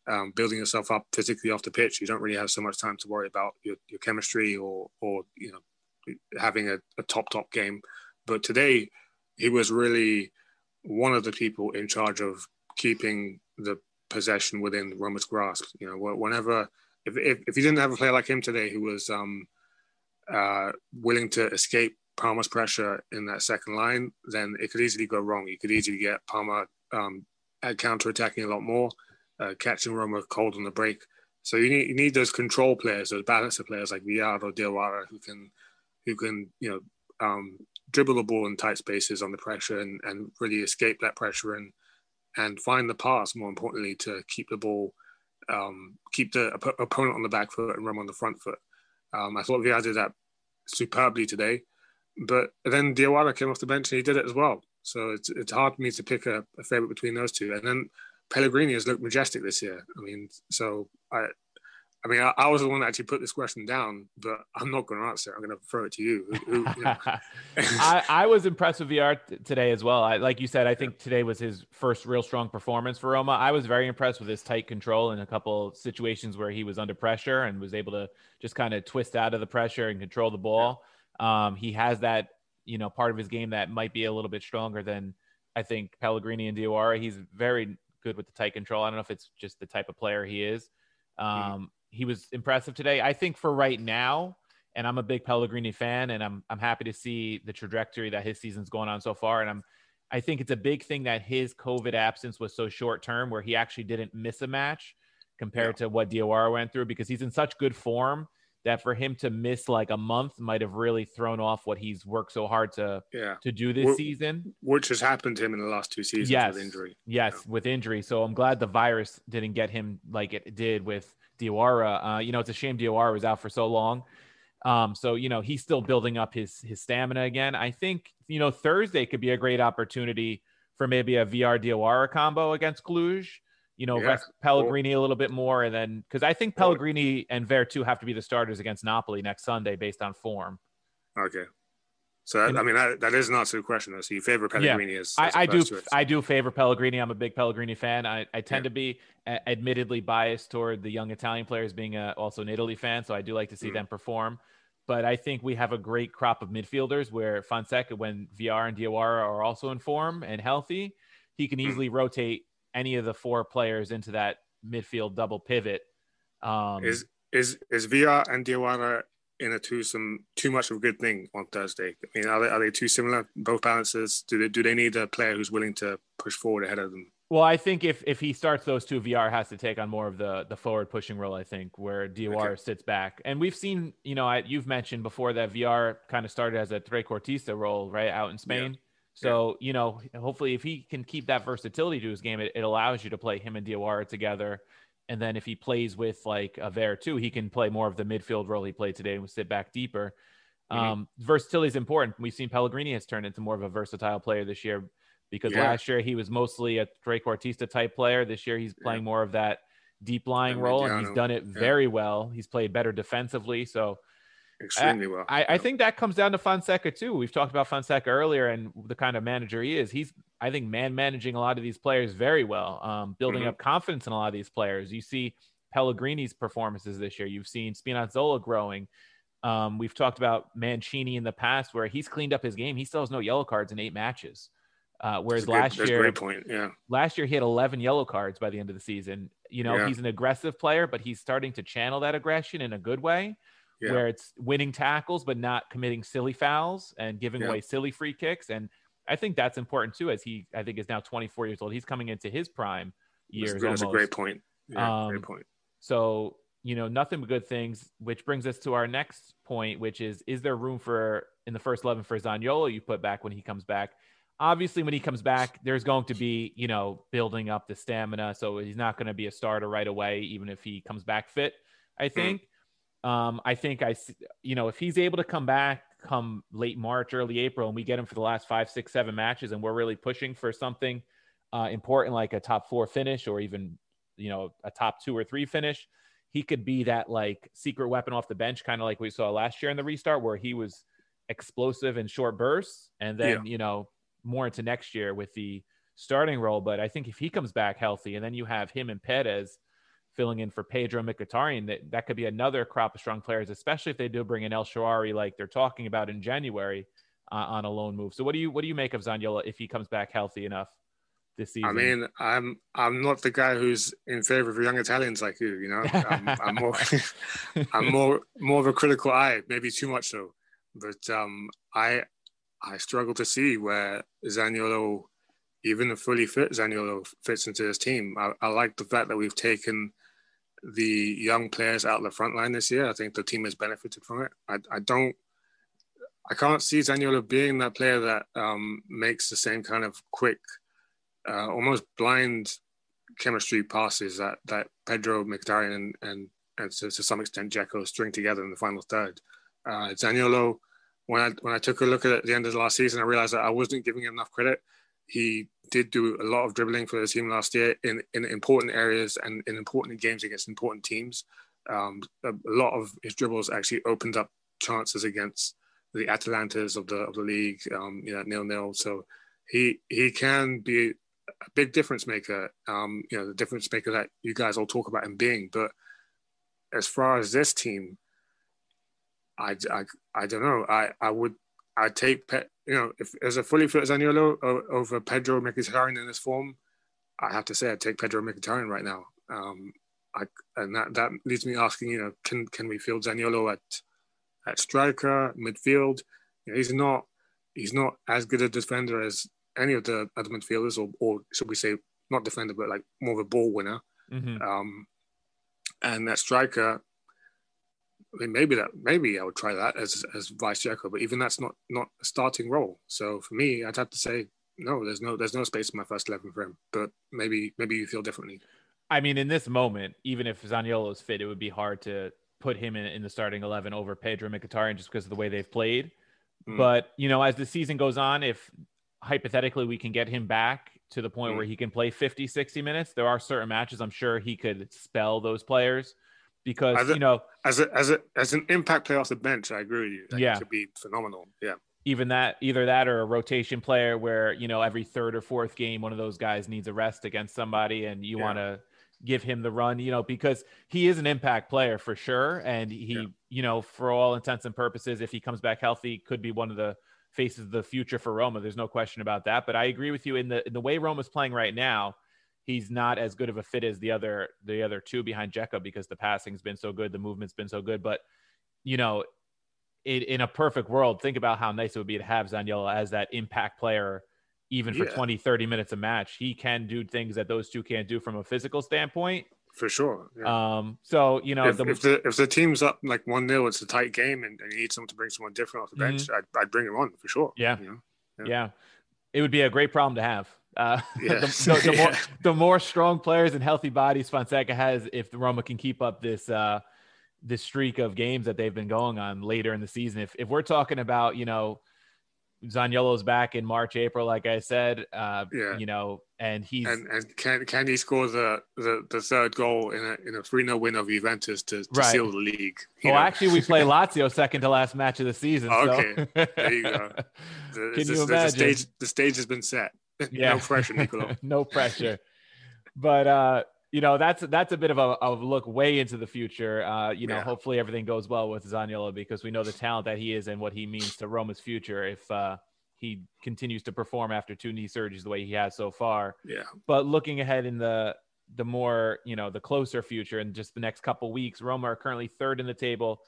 um, building yourself up physically off the pitch. You don't really have so much time to worry about your, your chemistry or, or you know, having a, a top top game. But today, he was really one of the people in charge of keeping the possession within Roma's grasp. You know, whenever if if, if you didn't have a player like him today who was um, uh, willing to escape Parma's pressure in that second line, then it could easily go wrong. You could easily get Parma um, counter attacking a lot more, uh, catching Roma cold on the break. So you need you need those control players, those balancer players like Villar or Diawara who can who can you know um, dribble the ball in tight spaces the pressure and, and really escape that pressure and and find the pass. More importantly, to keep the ball, um, keep the op- opponent on the back foot and Roma on the front foot. Um, I thought Villar did that superbly today. But then Diawara came off the bench and he did it as well. So it's it's hard for me to pick a, a favorite between those two. And then Pellegrini has looked majestic this year. I mean, so I, I mean, I, I, was the one that actually put this question down, but I'm not going to answer. It. I'm going to throw it to you. Who, who, you know? I, I, was impressed with Villar t- today as well. I, like you said, I think today was his first real strong performance for Roma. I was very impressed with his tight control in a couple situations where he was under pressure and was able to just kind of twist out of the pressure and control the ball. Yeah. Um, he has that, you know, part of his game that might be a little bit stronger than I think Pellegrini and Diawara. He's very good with the tight control. I don't know if it's just the type of player he is. Um, mm-hmm. He was impressive today. I think for right now, and I'm a big Pellegrini fan, and I'm I'm happy to see the trajectory that his season's going on so far. And I'm I think it's a big thing that his COVID absence was so short term, where he actually didn't miss a match compared yeah. to what Diawara went through, because he's in such good form that for him to miss like a month might have really thrown off what he's worked so hard to yeah. to do this season. Which has happened to him in the last two seasons yes. with injury. Yes, yeah. with injury. So I'm glad the virus didn't get him like it did with Diawara. Uh, you know, it's a shame Diawara was out for so long. Um, so you know he's still building up his his stamina again. I think you know Thursday could be a great opportunity for maybe a Villar Diawara combo against Cluj you know, yeah. rest Pellegrini a little bit more, and then because I think Pellegrini and Veretout have to be the starters against Napoli next Sunday based on form. Okay. So that, and, I mean that, that is to the question though. So you favor Pellegrini yeah, as, as I, I do I do favor Pellegrini. I'm a big Pellegrini fan. I, I tend yeah. to be admittedly biased toward the young Italian players, being a, also an Italy fan. So I do like to see mm. them perform. But I think we have a great crop of midfielders where Fonseca, when Villar and Diawara are also in form and healthy, he can mm. easily rotate any of the four players into that midfield double pivot. Um, is is is Villar and Diawara in a twosome too much of a good thing on Thursday? I mean, are they, are they too similar, both balances? Do they do they need a player who's willing to push forward ahead of them? Well, I think if if he starts those two, Villar has to take on more of the the forward pushing role. I think where Diawara okay. sits back, and we've seen, you know, I, you've mentioned before that Villar kind of started as a trequartista role, right, out in Spain. Yeah. So, you know, hopefully if he can keep that versatility to his game, it, it allows you to play him and Diawara together. And then if he plays with like a too, he can play more of the midfield role he played today and sit back deeper. Mm-hmm. Um, versatility is important. We've seen Pellegrini has turned into more of a versatile player this year because yeah. last year he was mostly a Drake trequartista type player. This year he's playing yeah. more of that deep lying role, and he's done it yeah. very well. He's played better defensively, so extremely well. I, I think that comes down to Fonseca too. We've talked about Fonseca earlier and the kind of manager he is. He's, I think, man managing a lot of these players very well, um, building Mhm. up confidence in a lot of these players. You see Pellegrini's performances this year. You've seen Spinazzola growing. Um, we've talked about Mancini in the past, where he's cleaned up his game. He still has no yellow cards in eight matches. Uh, whereas great- last year, great point. Yeah, last year he had 11 yellow cards by the end of the season. You know, Yeah. he's an aggressive player, but he's starting to channel that aggression in a good way yeah, where it's winning tackles but not committing silly fouls and giving Yeah. away silly free kicks and I think that's important too as he I think is now 24 years old. He's coming into his prime years that's, a great point. Yeah, Um, great point. So, you know, nothing but good things, which brings us to our next point, which is is there room for in the first 11 for Zaniolo you put back when he comes back? Obviously, when he comes back, there's going to be, you know, building up the stamina. So he's not going to be a starter right away, even if he comes back fit, I think. Um, I think I, you know, if he's able to come back come late March, early April, and we get him for the last five, six, seven matches, and we're really pushing for something uh, important like a top four finish or even, you know, a top two or three finish, he could be that like secret weapon off the bench, kind of like we saw last year in the restart, where he was explosive in short bursts, and then you know more into next year with the starting role. But I think if he comes back healthy, and then you have him and Perez filling in for Pedro Mkhitaryan, that that could be another crop of strong players, especially if they do bring in El Shaarawy like they're talking about in January uh, on a loan move. So what do you what do you make of Zaniolo if he comes back healthy enough this season? I mean, I'm I'm not the guy who's in favor of young Italians like you. You know, I'm, I'm more I'm more more of a critical eye, maybe too much so. But um, I I struggle to see where Zaniolo, even a fully fit Zaniolo, fits into this team. I, I like the fact that we've taken the young players out the front line this year. I think the team has benefited from it. I, I don't. I can't see Zaniolo being that player that um, makes the same kind of quick, uh, almost blind chemistry passes that that Pedro Mkhitaryan and and, and to, to some extent Dzeko string together in the final third. Uh, Zaniolo, when I when I took a look at it at the end of the last season, I realized that I wasn't giving him enough credit. He did do a lot of dribbling for the team last year in, in important areas and in important games against important teams. Um, a, a lot of his dribbles actually opened up chances against the Atalantas of the of the league, um, you know, nil nil. So he he can be a big difference maker. Um, you know, the difference maker that you guys all talk about him being. But as far as this team, I, I, I don't know. I, I would I take Pe- you know if as a fully fit Zaniolo over Pedro Mkhitaryan in this form, I have to say I take Pedro Mkhitaryan right now. Um, I, and that, that leads me asking, you know, can can we field Zaniolo at at striker, midfield? You know, he's not he's not as good a defender as any of the other midfielders, or, or should we say, not defender, but like more of a ball winner. Mhm. Um, and that striker, I mean, maybe that maybe I would try that as as vice Jericho, but even that's not not a starting role. So for me, I'd have to say no. There's no there's no space in my first eleven for him. But maybe maybe you feel differently. I mean, in this moment, even if Zaniolo is fit, it would be hard to put him in, in the starting 11 over Pedro Mkhitaryan just because of the way they've played. Mm. But, you know, as the season goes on, if hypothetically we can get him back to the point Mm. where he can play 50, 60 minutes, there are certain matches I'm sure he could spell those players because, Are there- you know, As a as a as an impact player off the bench, I agree with you. That Yeah. could be phenomenal. Yeah, even that either that or a rotation player where you know every third or fourth game one of those guys needs a rest against somebody and you Yeah. want to give him the run you know because he is an impact player for sure and he Yeah. you know for all intents and purposes if he comes back healthy could be one of the faces of the future for Roma there's no question about that but I agree with you in the in the way Roma's playing right now he's not as good of a fit as the other the other two behind Dzeko because the passing's been so good the movement's been so good but you know in, in a perfect world, think about how nice it would be to have Zaniolo as that impact player, even for Yeah. 20, 30 minutes a match. He can do things that those two can't do from a physical standpoint. for sure. Yeah. Um, so, you know, if, the, if the if the team's up like one 0 it's a tight game, and, and you need someone to bring someone different off the bench. I'd, I'd bring him on for sure. Mm-hmm. Yeah. you know? yeah. yeah. it would be a great problem to have. Uh, Yeah. the, the- the more, the more strong players and healthy bodies Fonseca has, if the Roma can keep up this, uh, this streak of games that they've been going on later in the season. If, if we're talking about, you know, Zaniolo's back in March, April, like I said. Uh, Yeah. You know, and he's And and can can he score the the, the third goal in a in a three 0 win of Juventus to, to Right. seal the league? well, know? actually, we play Lazio second to last match of the season. so- Okay. There you go. the, Can the- you the imagine? stage the stage has been set. Yeah. no pressure, Nicolo. no pressure. But uh, you know, that's that's a bit of a, a look way into the future. Uh, you know, Yeah. hopefully everything goes well with Zaniolo because we know the talent that he is and what he means to Roma's future if uh, he continues to perform after two knee surgeries the way he has so far. Yeah. But looking ahead in the the more you know the closer future and just the next couple weeks, Roma are currently third in the table,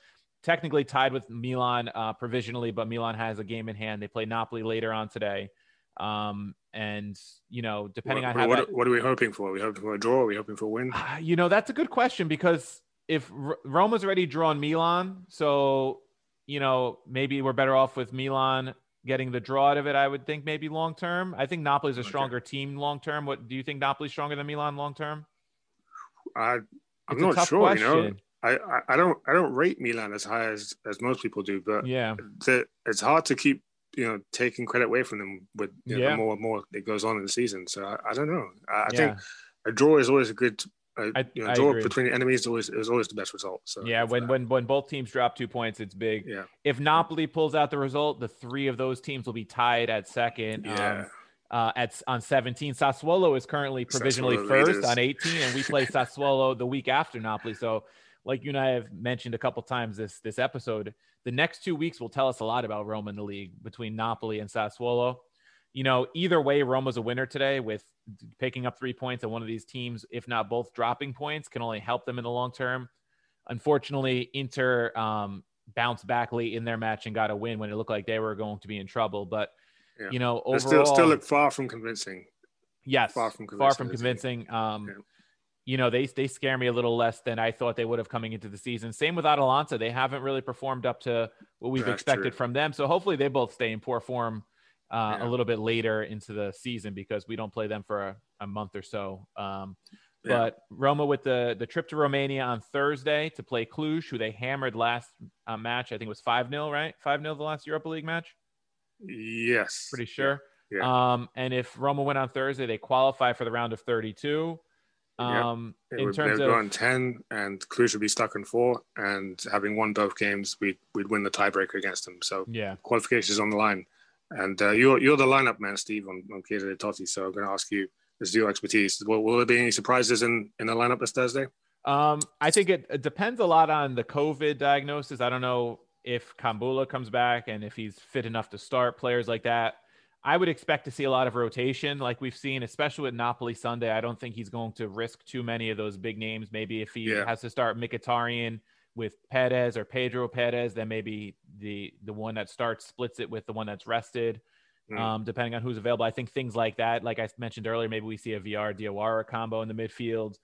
technically tied with Milan uh, provisionally, but Milan has a game in hand. They play Napoli later on today, um, and you know depending what, on how what, that, what are we hoping for? Are we hoping for a draw? Are we hoping for a win? Ah, you know that's a good question because if R- Roma's already drawn Milan, so you know maybe we're better off with Milan getting the draw out of it. I would think maybe long term. I think Napoli's a Okay. stronger team long term. What do you think? Napoli's stronger than Milan long term? I I'm It's not sure. You know. I, I I don't I don't rate Milan as high as as most people do, but Yeah, the, it's hard to keep you know taking credit away from them with you know, Yeah. the more and more that goes on in the season. So I, I don't know. I, I yeah, think a draw is always a good. Uh, I- you know, draw between enemies is always is always the best result. So yeah. When that. when when both teams drop two points, it's big. yeah If Napoli pulls out the result, the three of those teams will be tied at second. yeah Um, uh, at on 17. Sassuolo is currently provisionally Sassuolo first leaders. on 18, and we play Sassuolo the week after Napoli. So, like you and I have mentioned a couple times this this episode, the next two weeks will tell us a lot about Roma in the league between Napoli and Sassuolo. You know, either way, Roma's a winner today with picking up three points, and one of these teams, if not both, dropping points can only help them in the long term. Unfortunately, Inter um, bounced back late in their match and got a win when it looked like they were going to be in trouble. But Yeah. you know, They overall, still still look far from convincing. Yes, far from far from convincing, convincing. Um, Yeah. You know, they they scare me a little less than I thought they would have coming into the season. Same with Atalanta; they haven't really performed up to what we've That's expected true. from them. So hopefully, they both stay in poor form uh, Yeah. a little bit later into the season because we don't play them for a, a month or so. Um, Yeah. But Roma with the the trip to Romania on Thursday to play Cluj, who they hammered last uh, match. I think it was five 0 right? Five 0 the last Europa League match. Yes, Pretty sure. Yeah. Um, and if Roma win on Thursday, they qualify for the round of 32. Yep. Um, They in would, terms they would of on ten, and Cluj would be stuck in four. And having won both games, we'd we'd win the tiebreaker against them. So yeah, qualifications on the line. And uh, you're you're the lineup man, Steve, on, on de Totti. So I'm going to ask you, this is your expertise. Will, will there be any surprises in, in the lineup this Thursday? um, I think it, it depends a lot on the COVID diagnosis. I don't know if Kumbulla comes back and if he's fit enough to start players like that. I would expect to see a lot of rotation, like we've seen, especially with Napoli Sunday. I don't think he's going to risk too many of those big names. Maybe if he Yeah. has to start Mkhitaryan with Perez or Pedro Perez, then maybe the the one that starts splits it with the one that's rested. Mm. um, depending on who's available. I think things like that, like I mentioned earlier, maybe we see a Villar Diawara combo in the midfield.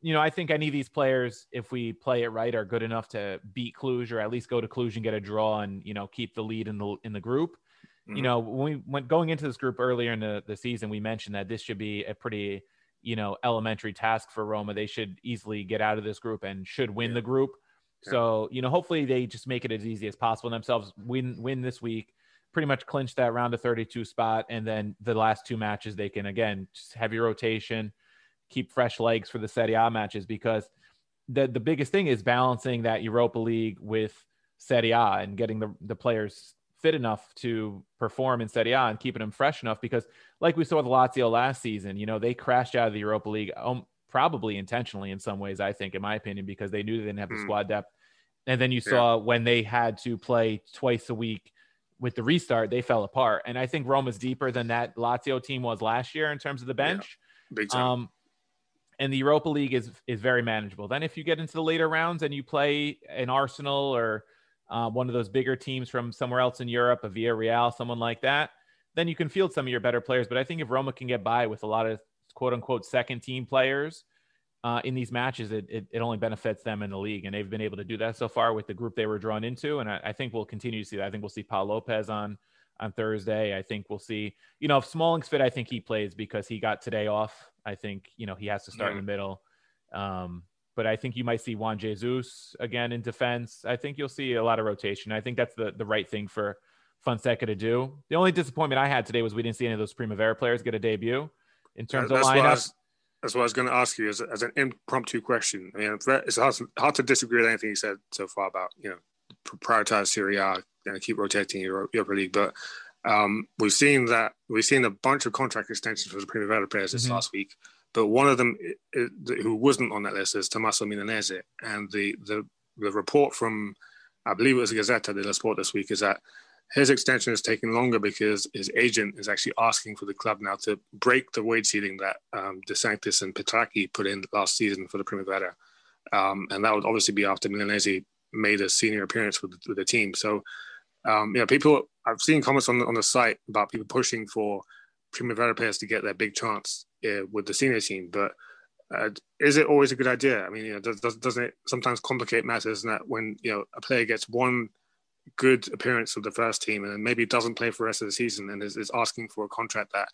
You know, I think any of these players, if we play it right, are good enough to beat Cluj or at least go to Cluj and get a draw and you know keep the lead in the in the group. You Mhm. know, when we went going into this group earlier in the, the season, we mentioned that this should be a pretty you know elementary task for Roma. They should easily get out of this group and should win Yeah. the group. Yeah. So you know, hopefully they just make it as easy as possible themselves. Win win this week pretty much clinch that round of 32 spot. And then the last two matches, they can again just heavy rotation, keep fresh legs for the Serie A matches because the the biggest thing is balancing that Europa League with Serie A and getting the the players fit enough to perform in Serie A and keeping them fresh enough because like we saw with Lazio last season, you know, they crashed out of the Europa League um, probably intentionally in some ways, I think, in my opinion, because they knew they didn't have the Hmm. squad depth. And then you saw when they had to play twice a week with the restart, they fell apart. And I think Roma's deeper than that Lazio team was last year in terms of the bench. Big time. Um, and the Europa League is is very manageable. Then if you get into the later rounds and you play an Arsenal or uh, one of those bigger teams from somewhere else in Europe, a Villarreal, someone like that, then you can field some of your better players. But I think if Roma can get by with a lot of quote unquote second team players uh, in these matches, it, it, it only benefits them in the league. And they've been able to do that so far with the group they were drawn into. And I, I think we'll continue to see that. I think we'll see Pau López on on Thursday. I think we'll see, you know, if Smalling's fit, I think he plays because he got today off. I think, you know, he has to start in the middle. Um, but I think you might see Juan Jesus again in defense. I think you'll see a lot of rotation. I think that's the, the right thing for Fonseca to do. The only disappointment I had today was we didn't see any of those Primavera players get a debut in terms That's of what lineup. was- That's what I was going to ask you as, as an impromptu question. I mean, it's hard, hard to disagree with anything you said so far about you know prioritize Serie A and keep rotating your Europa League, but um, we've seen that we've seen a bunch of contract extensions for the Primavera players this Mhm. last week. But one of them who wasn't on that list is Tommaso Milanese, and the the the report from I believe it was Gazzetta dello Sport this week is that his extension is taking longer because his agent is actually asking for the club now to break the wage ceiling that um, De Sanctis and Petrachi put in last season for the Primavera. Um, and that would obviously be after Milanese made a senior appearance with, with the team. So, um, you know, people, I've seen comments on on the site about people pushing for Primavera players to get their big chance uh, with the senior team. But uh, is it always a good idea? I mean, you know, does, does, doesn't it sometimes complicate matters that when, you know, a player gets one good appearance with the first team and maybe doesn't play for the rest of the season and is, is asking for a contract that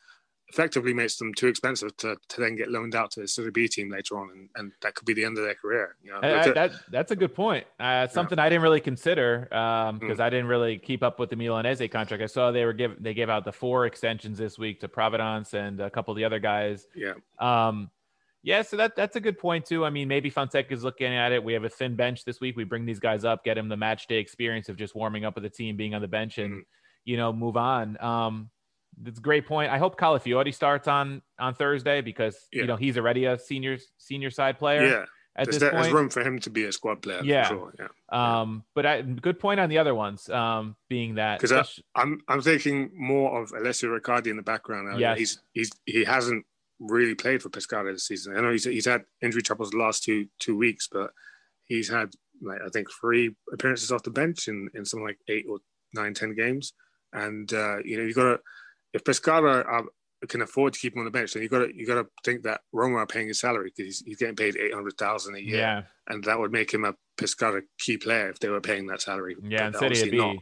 effectively makes them too expensive to, to then get loaned out to a Serie B team later on and, and that could be the end of their career. You know, I- I- that that's a good point. Uh, something I didn't really consider Mm. because I didn't really keep up with the Milanese contract. I saw they were give they gave out the four extensions this week to Providence and a couple of the other guys. yeah. Um, yeah, so that that's a good point too. I mean, maybe Fonseca is looking at it. We have a thin bench this week. We bring these guys up, get them the match day experience of just warming up with the team, being on the bench, and Mhm. you know move on. Um, that's a great point. I hope Calafiori starts on on Thursday because Yeah. you know he's already a senior senior side player Yeah. at There's, this point. there's room for him to be a squad player. Yeah. For sure. Yeah. Um, but I, good point on the other ones. Um, being that because I'm I'm thinking more of Alessio Riccardi in the background. Yes. He's he's he hasn't really played for Pescara this season. I know he's he's had injury troubles the last two two weeks, but he's had like I think three appearances off the bench in in something like eight or nine ten games. And uh, you know you've got to if Pescara are, can afford to keep him on the bench, then you got to you got to think that Roma are paying his salary because he's, he's getting paid eight hundred thousand a year, yeah, and that would make him a Pescara key player if they were paying that salary. yeah, in But Serie obviously B, not.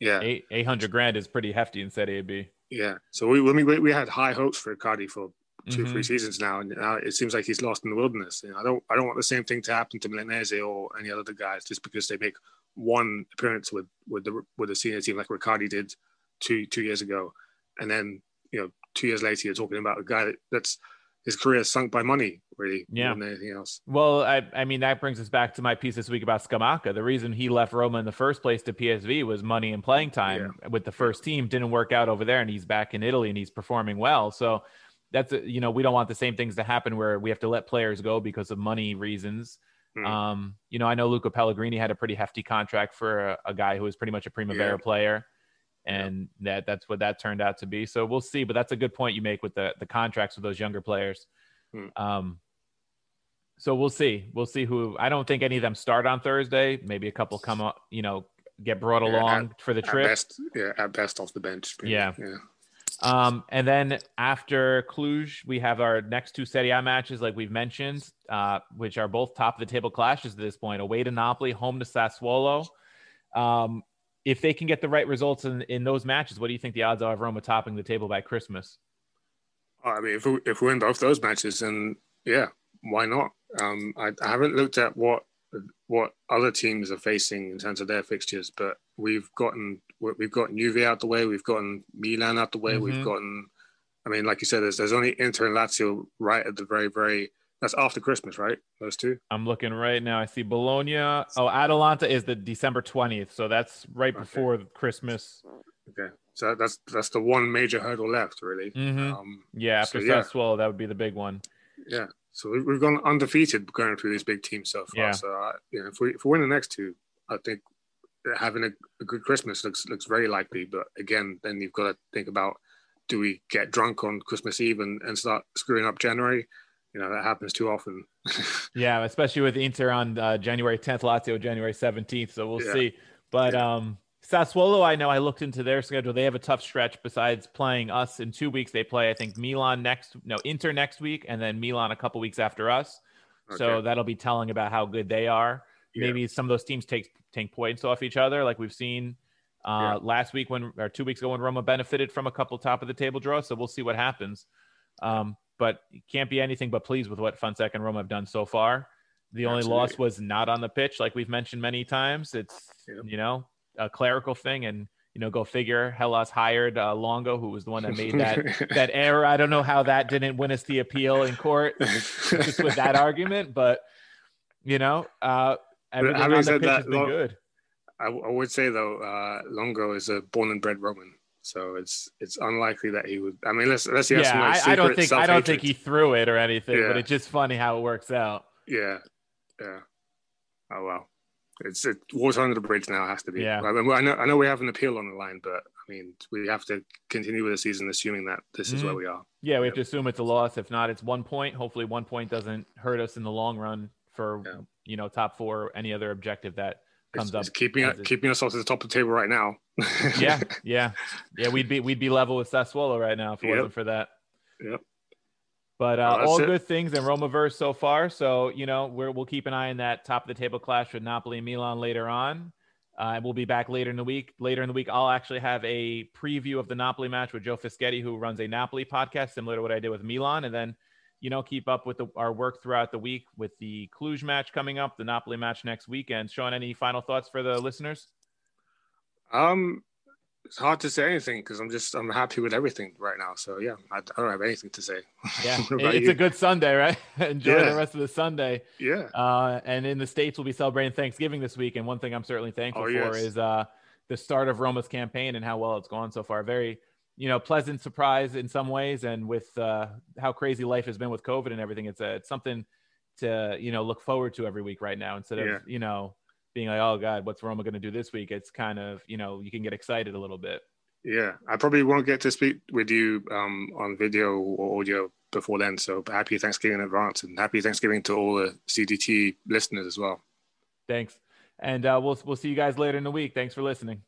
Yeah, eight hundred grand is pretty hefty in Serie B. Yeah. So we we, we we had high hopes for Cardi for 2 Mhm. three seasons now, and now it seems like he's lost in the wilderness. You know, I don't I don't want the same thing to happen to Milanese or any other guys just because they make one appearance with with the with the senior team like Riccardi did two two years ago, and then you know two years later you're talking about a guy that, that's his career sunk by money really Yeah. than anything else. Well, I, I mean, that brings us back to my piece this week about Scamacca. The reason he left Roma in the first place to PSV was money and playing time with the first team. Didn't work out over there, and he's back in Italy and he's performing well. So that's, a, you know, we don't want the same things to happen where we have to let players go because of money reasons. Hmm. Um, you know, I know Luca Pellegrini had a pretty hefty contract for a, a guy who was pretty much a Primavera Yeah. player. And that that's what that turned out to be. So we'll see. But that's a good point you make with the the contracts with those younger players. Hmm. Um, so we'll see. We'll see who. I don't think any of them start on Thursday. Maybe a couple come up. You know, get brought Yeah, along for the At trip. best, yeah, at best off the bench. Yeah. Yeah. Um, and then after Cluj, we have our next two Serie A matches, like we've mentioned, uh, which are both top of the table clashes at this point. Away to Napoli, home to Sassuolo. Um, if they can get the right results in, in those matches, what do you think the odds are of Roma topping the table by Christmas? I mean, if we, if we win both those matches, then yeah, why not? Um, I, I haven't looked at what what other teams are facing in terms of their fixtures, but we've gotten we've gotten Juve out the way, we've gotten Milan out the way, Mhm. we've gotten. I mean, like you said, there's there's only Inter and Lazio right at the very very. That's after Christmas, right? Those two. I'm looking right now. I see Bologna. Oh, Atalanta is the December 20th. So that's right Okay. before Christmas. Okay, so that's that's the one major hurdle left, really. Mhm. Um, Yeah, after So, yeah. Sassuolo, that would be the big one. yeah. So we- we've gone undefeated going through these big teams so far. Yeah. So uh, you know, if we if we win the next two, I think having a, a good Christmas looks looks very likely. But again, then you've got to think about do we get drunk on Christmas Eve and, and start screwing up January? You know that happens too often. Yeah, especially with Inter on uh, January 10th, Lazio January 17th. So we'll Yeah. see. But Yeah. um, Sassuolo, I know I looked into their schedule. They have a tough stretch. Besides playing us in two weeks, they play I think Milan next, no Inter next week, and then Milan a couple weeks after us. So that'll be telling about how good they are. Yeah. Maybe some of those teams take take points off each other, like we've seen uh, last week when or two weeks ago when Roma benefited from a couple top of the table draws. So we'll see what happens. Um, but can't be anything but pleased with what Fonseca and Roma have done so far. The only loss was not on the pitch, like we've mentioned many times. It's Yep. you know a clerical thing, and you know, go figure. Hellas hired uh, Longo, who was the one that made that that error. I don't know how that didn't win us the appeal in court, just with that argument. But you know, uh, everything on the pitch that, has been good. I, I, would say though, uh, Longo is a born and bred Roman, so it's it's unlikely that he would. I mean, let's let's yeah. Like I, I, don't think I don't think he threw it or anything, yeah. but it's just funny how it works out. Yeah, yeah. Oh well, it's it, water under the bridge now. Has to be. Yeah. I, mean, I know I know we have an appeal on the line, but I mean, we have to continue with the season, assuming that this is mm-hmm. where we are. Yeah, we have to assume it's a loss. If not, it's one point. Hopefully, one point doesn't hurt us in the long run for yeah. you know top four, any other objective that comes it's, up. It's keeping keeping us off to the top of the table right now. Yeah, yeah, yeah. We'd be we'd be level with Sassuolo right now if it yep. wasn't for that. Yep. But uh, all it. good things in Romaverse so far. So you know we will keep an eye on that top of the table clash with Napoli and Milan later on. Uh, we'll be back later in the week. Later in the week, I'll actually have a preview of the Napoli match with Joe Fischetti, who runs a Napoli podcast, similar to what I did with Milan. And then you know, keep up with the, our work throughout the week with the Cluj match coming up, the Napoli match next weekend. Sean, any final thoughts for the listeners? Um, it's hard to say anything because I'm just I'm happy with everything right now. So yeah, I, I don't have anything to say. Yeah, it's you? a good Sunday, right? Enjoy yeah. the rest of the Sunday. Yeah. Uh, and in the states, we'll be celebrating Thanksgiving this week, and one thing I'm certainly thankful oh, yes. for is uh, the start of Roma's campaign and how well it's gone so far. Very you know pleasant surprise in some ways and with uh, how crazy life has been with covid and everything it's a, it's something to you know look forward to every week right now instead of yeah. you know being like oh god what's roma going to do this week? It's kind of you know you can get excited a little bit. Yeah i probably won't get to speak with you um, on video or audio before then so happy thanksgiving in advance and happy thanksgiving to all the cdt listeners as well. Thanks. And uh, we'll, we'll see you guys later in the week. Thanks for listening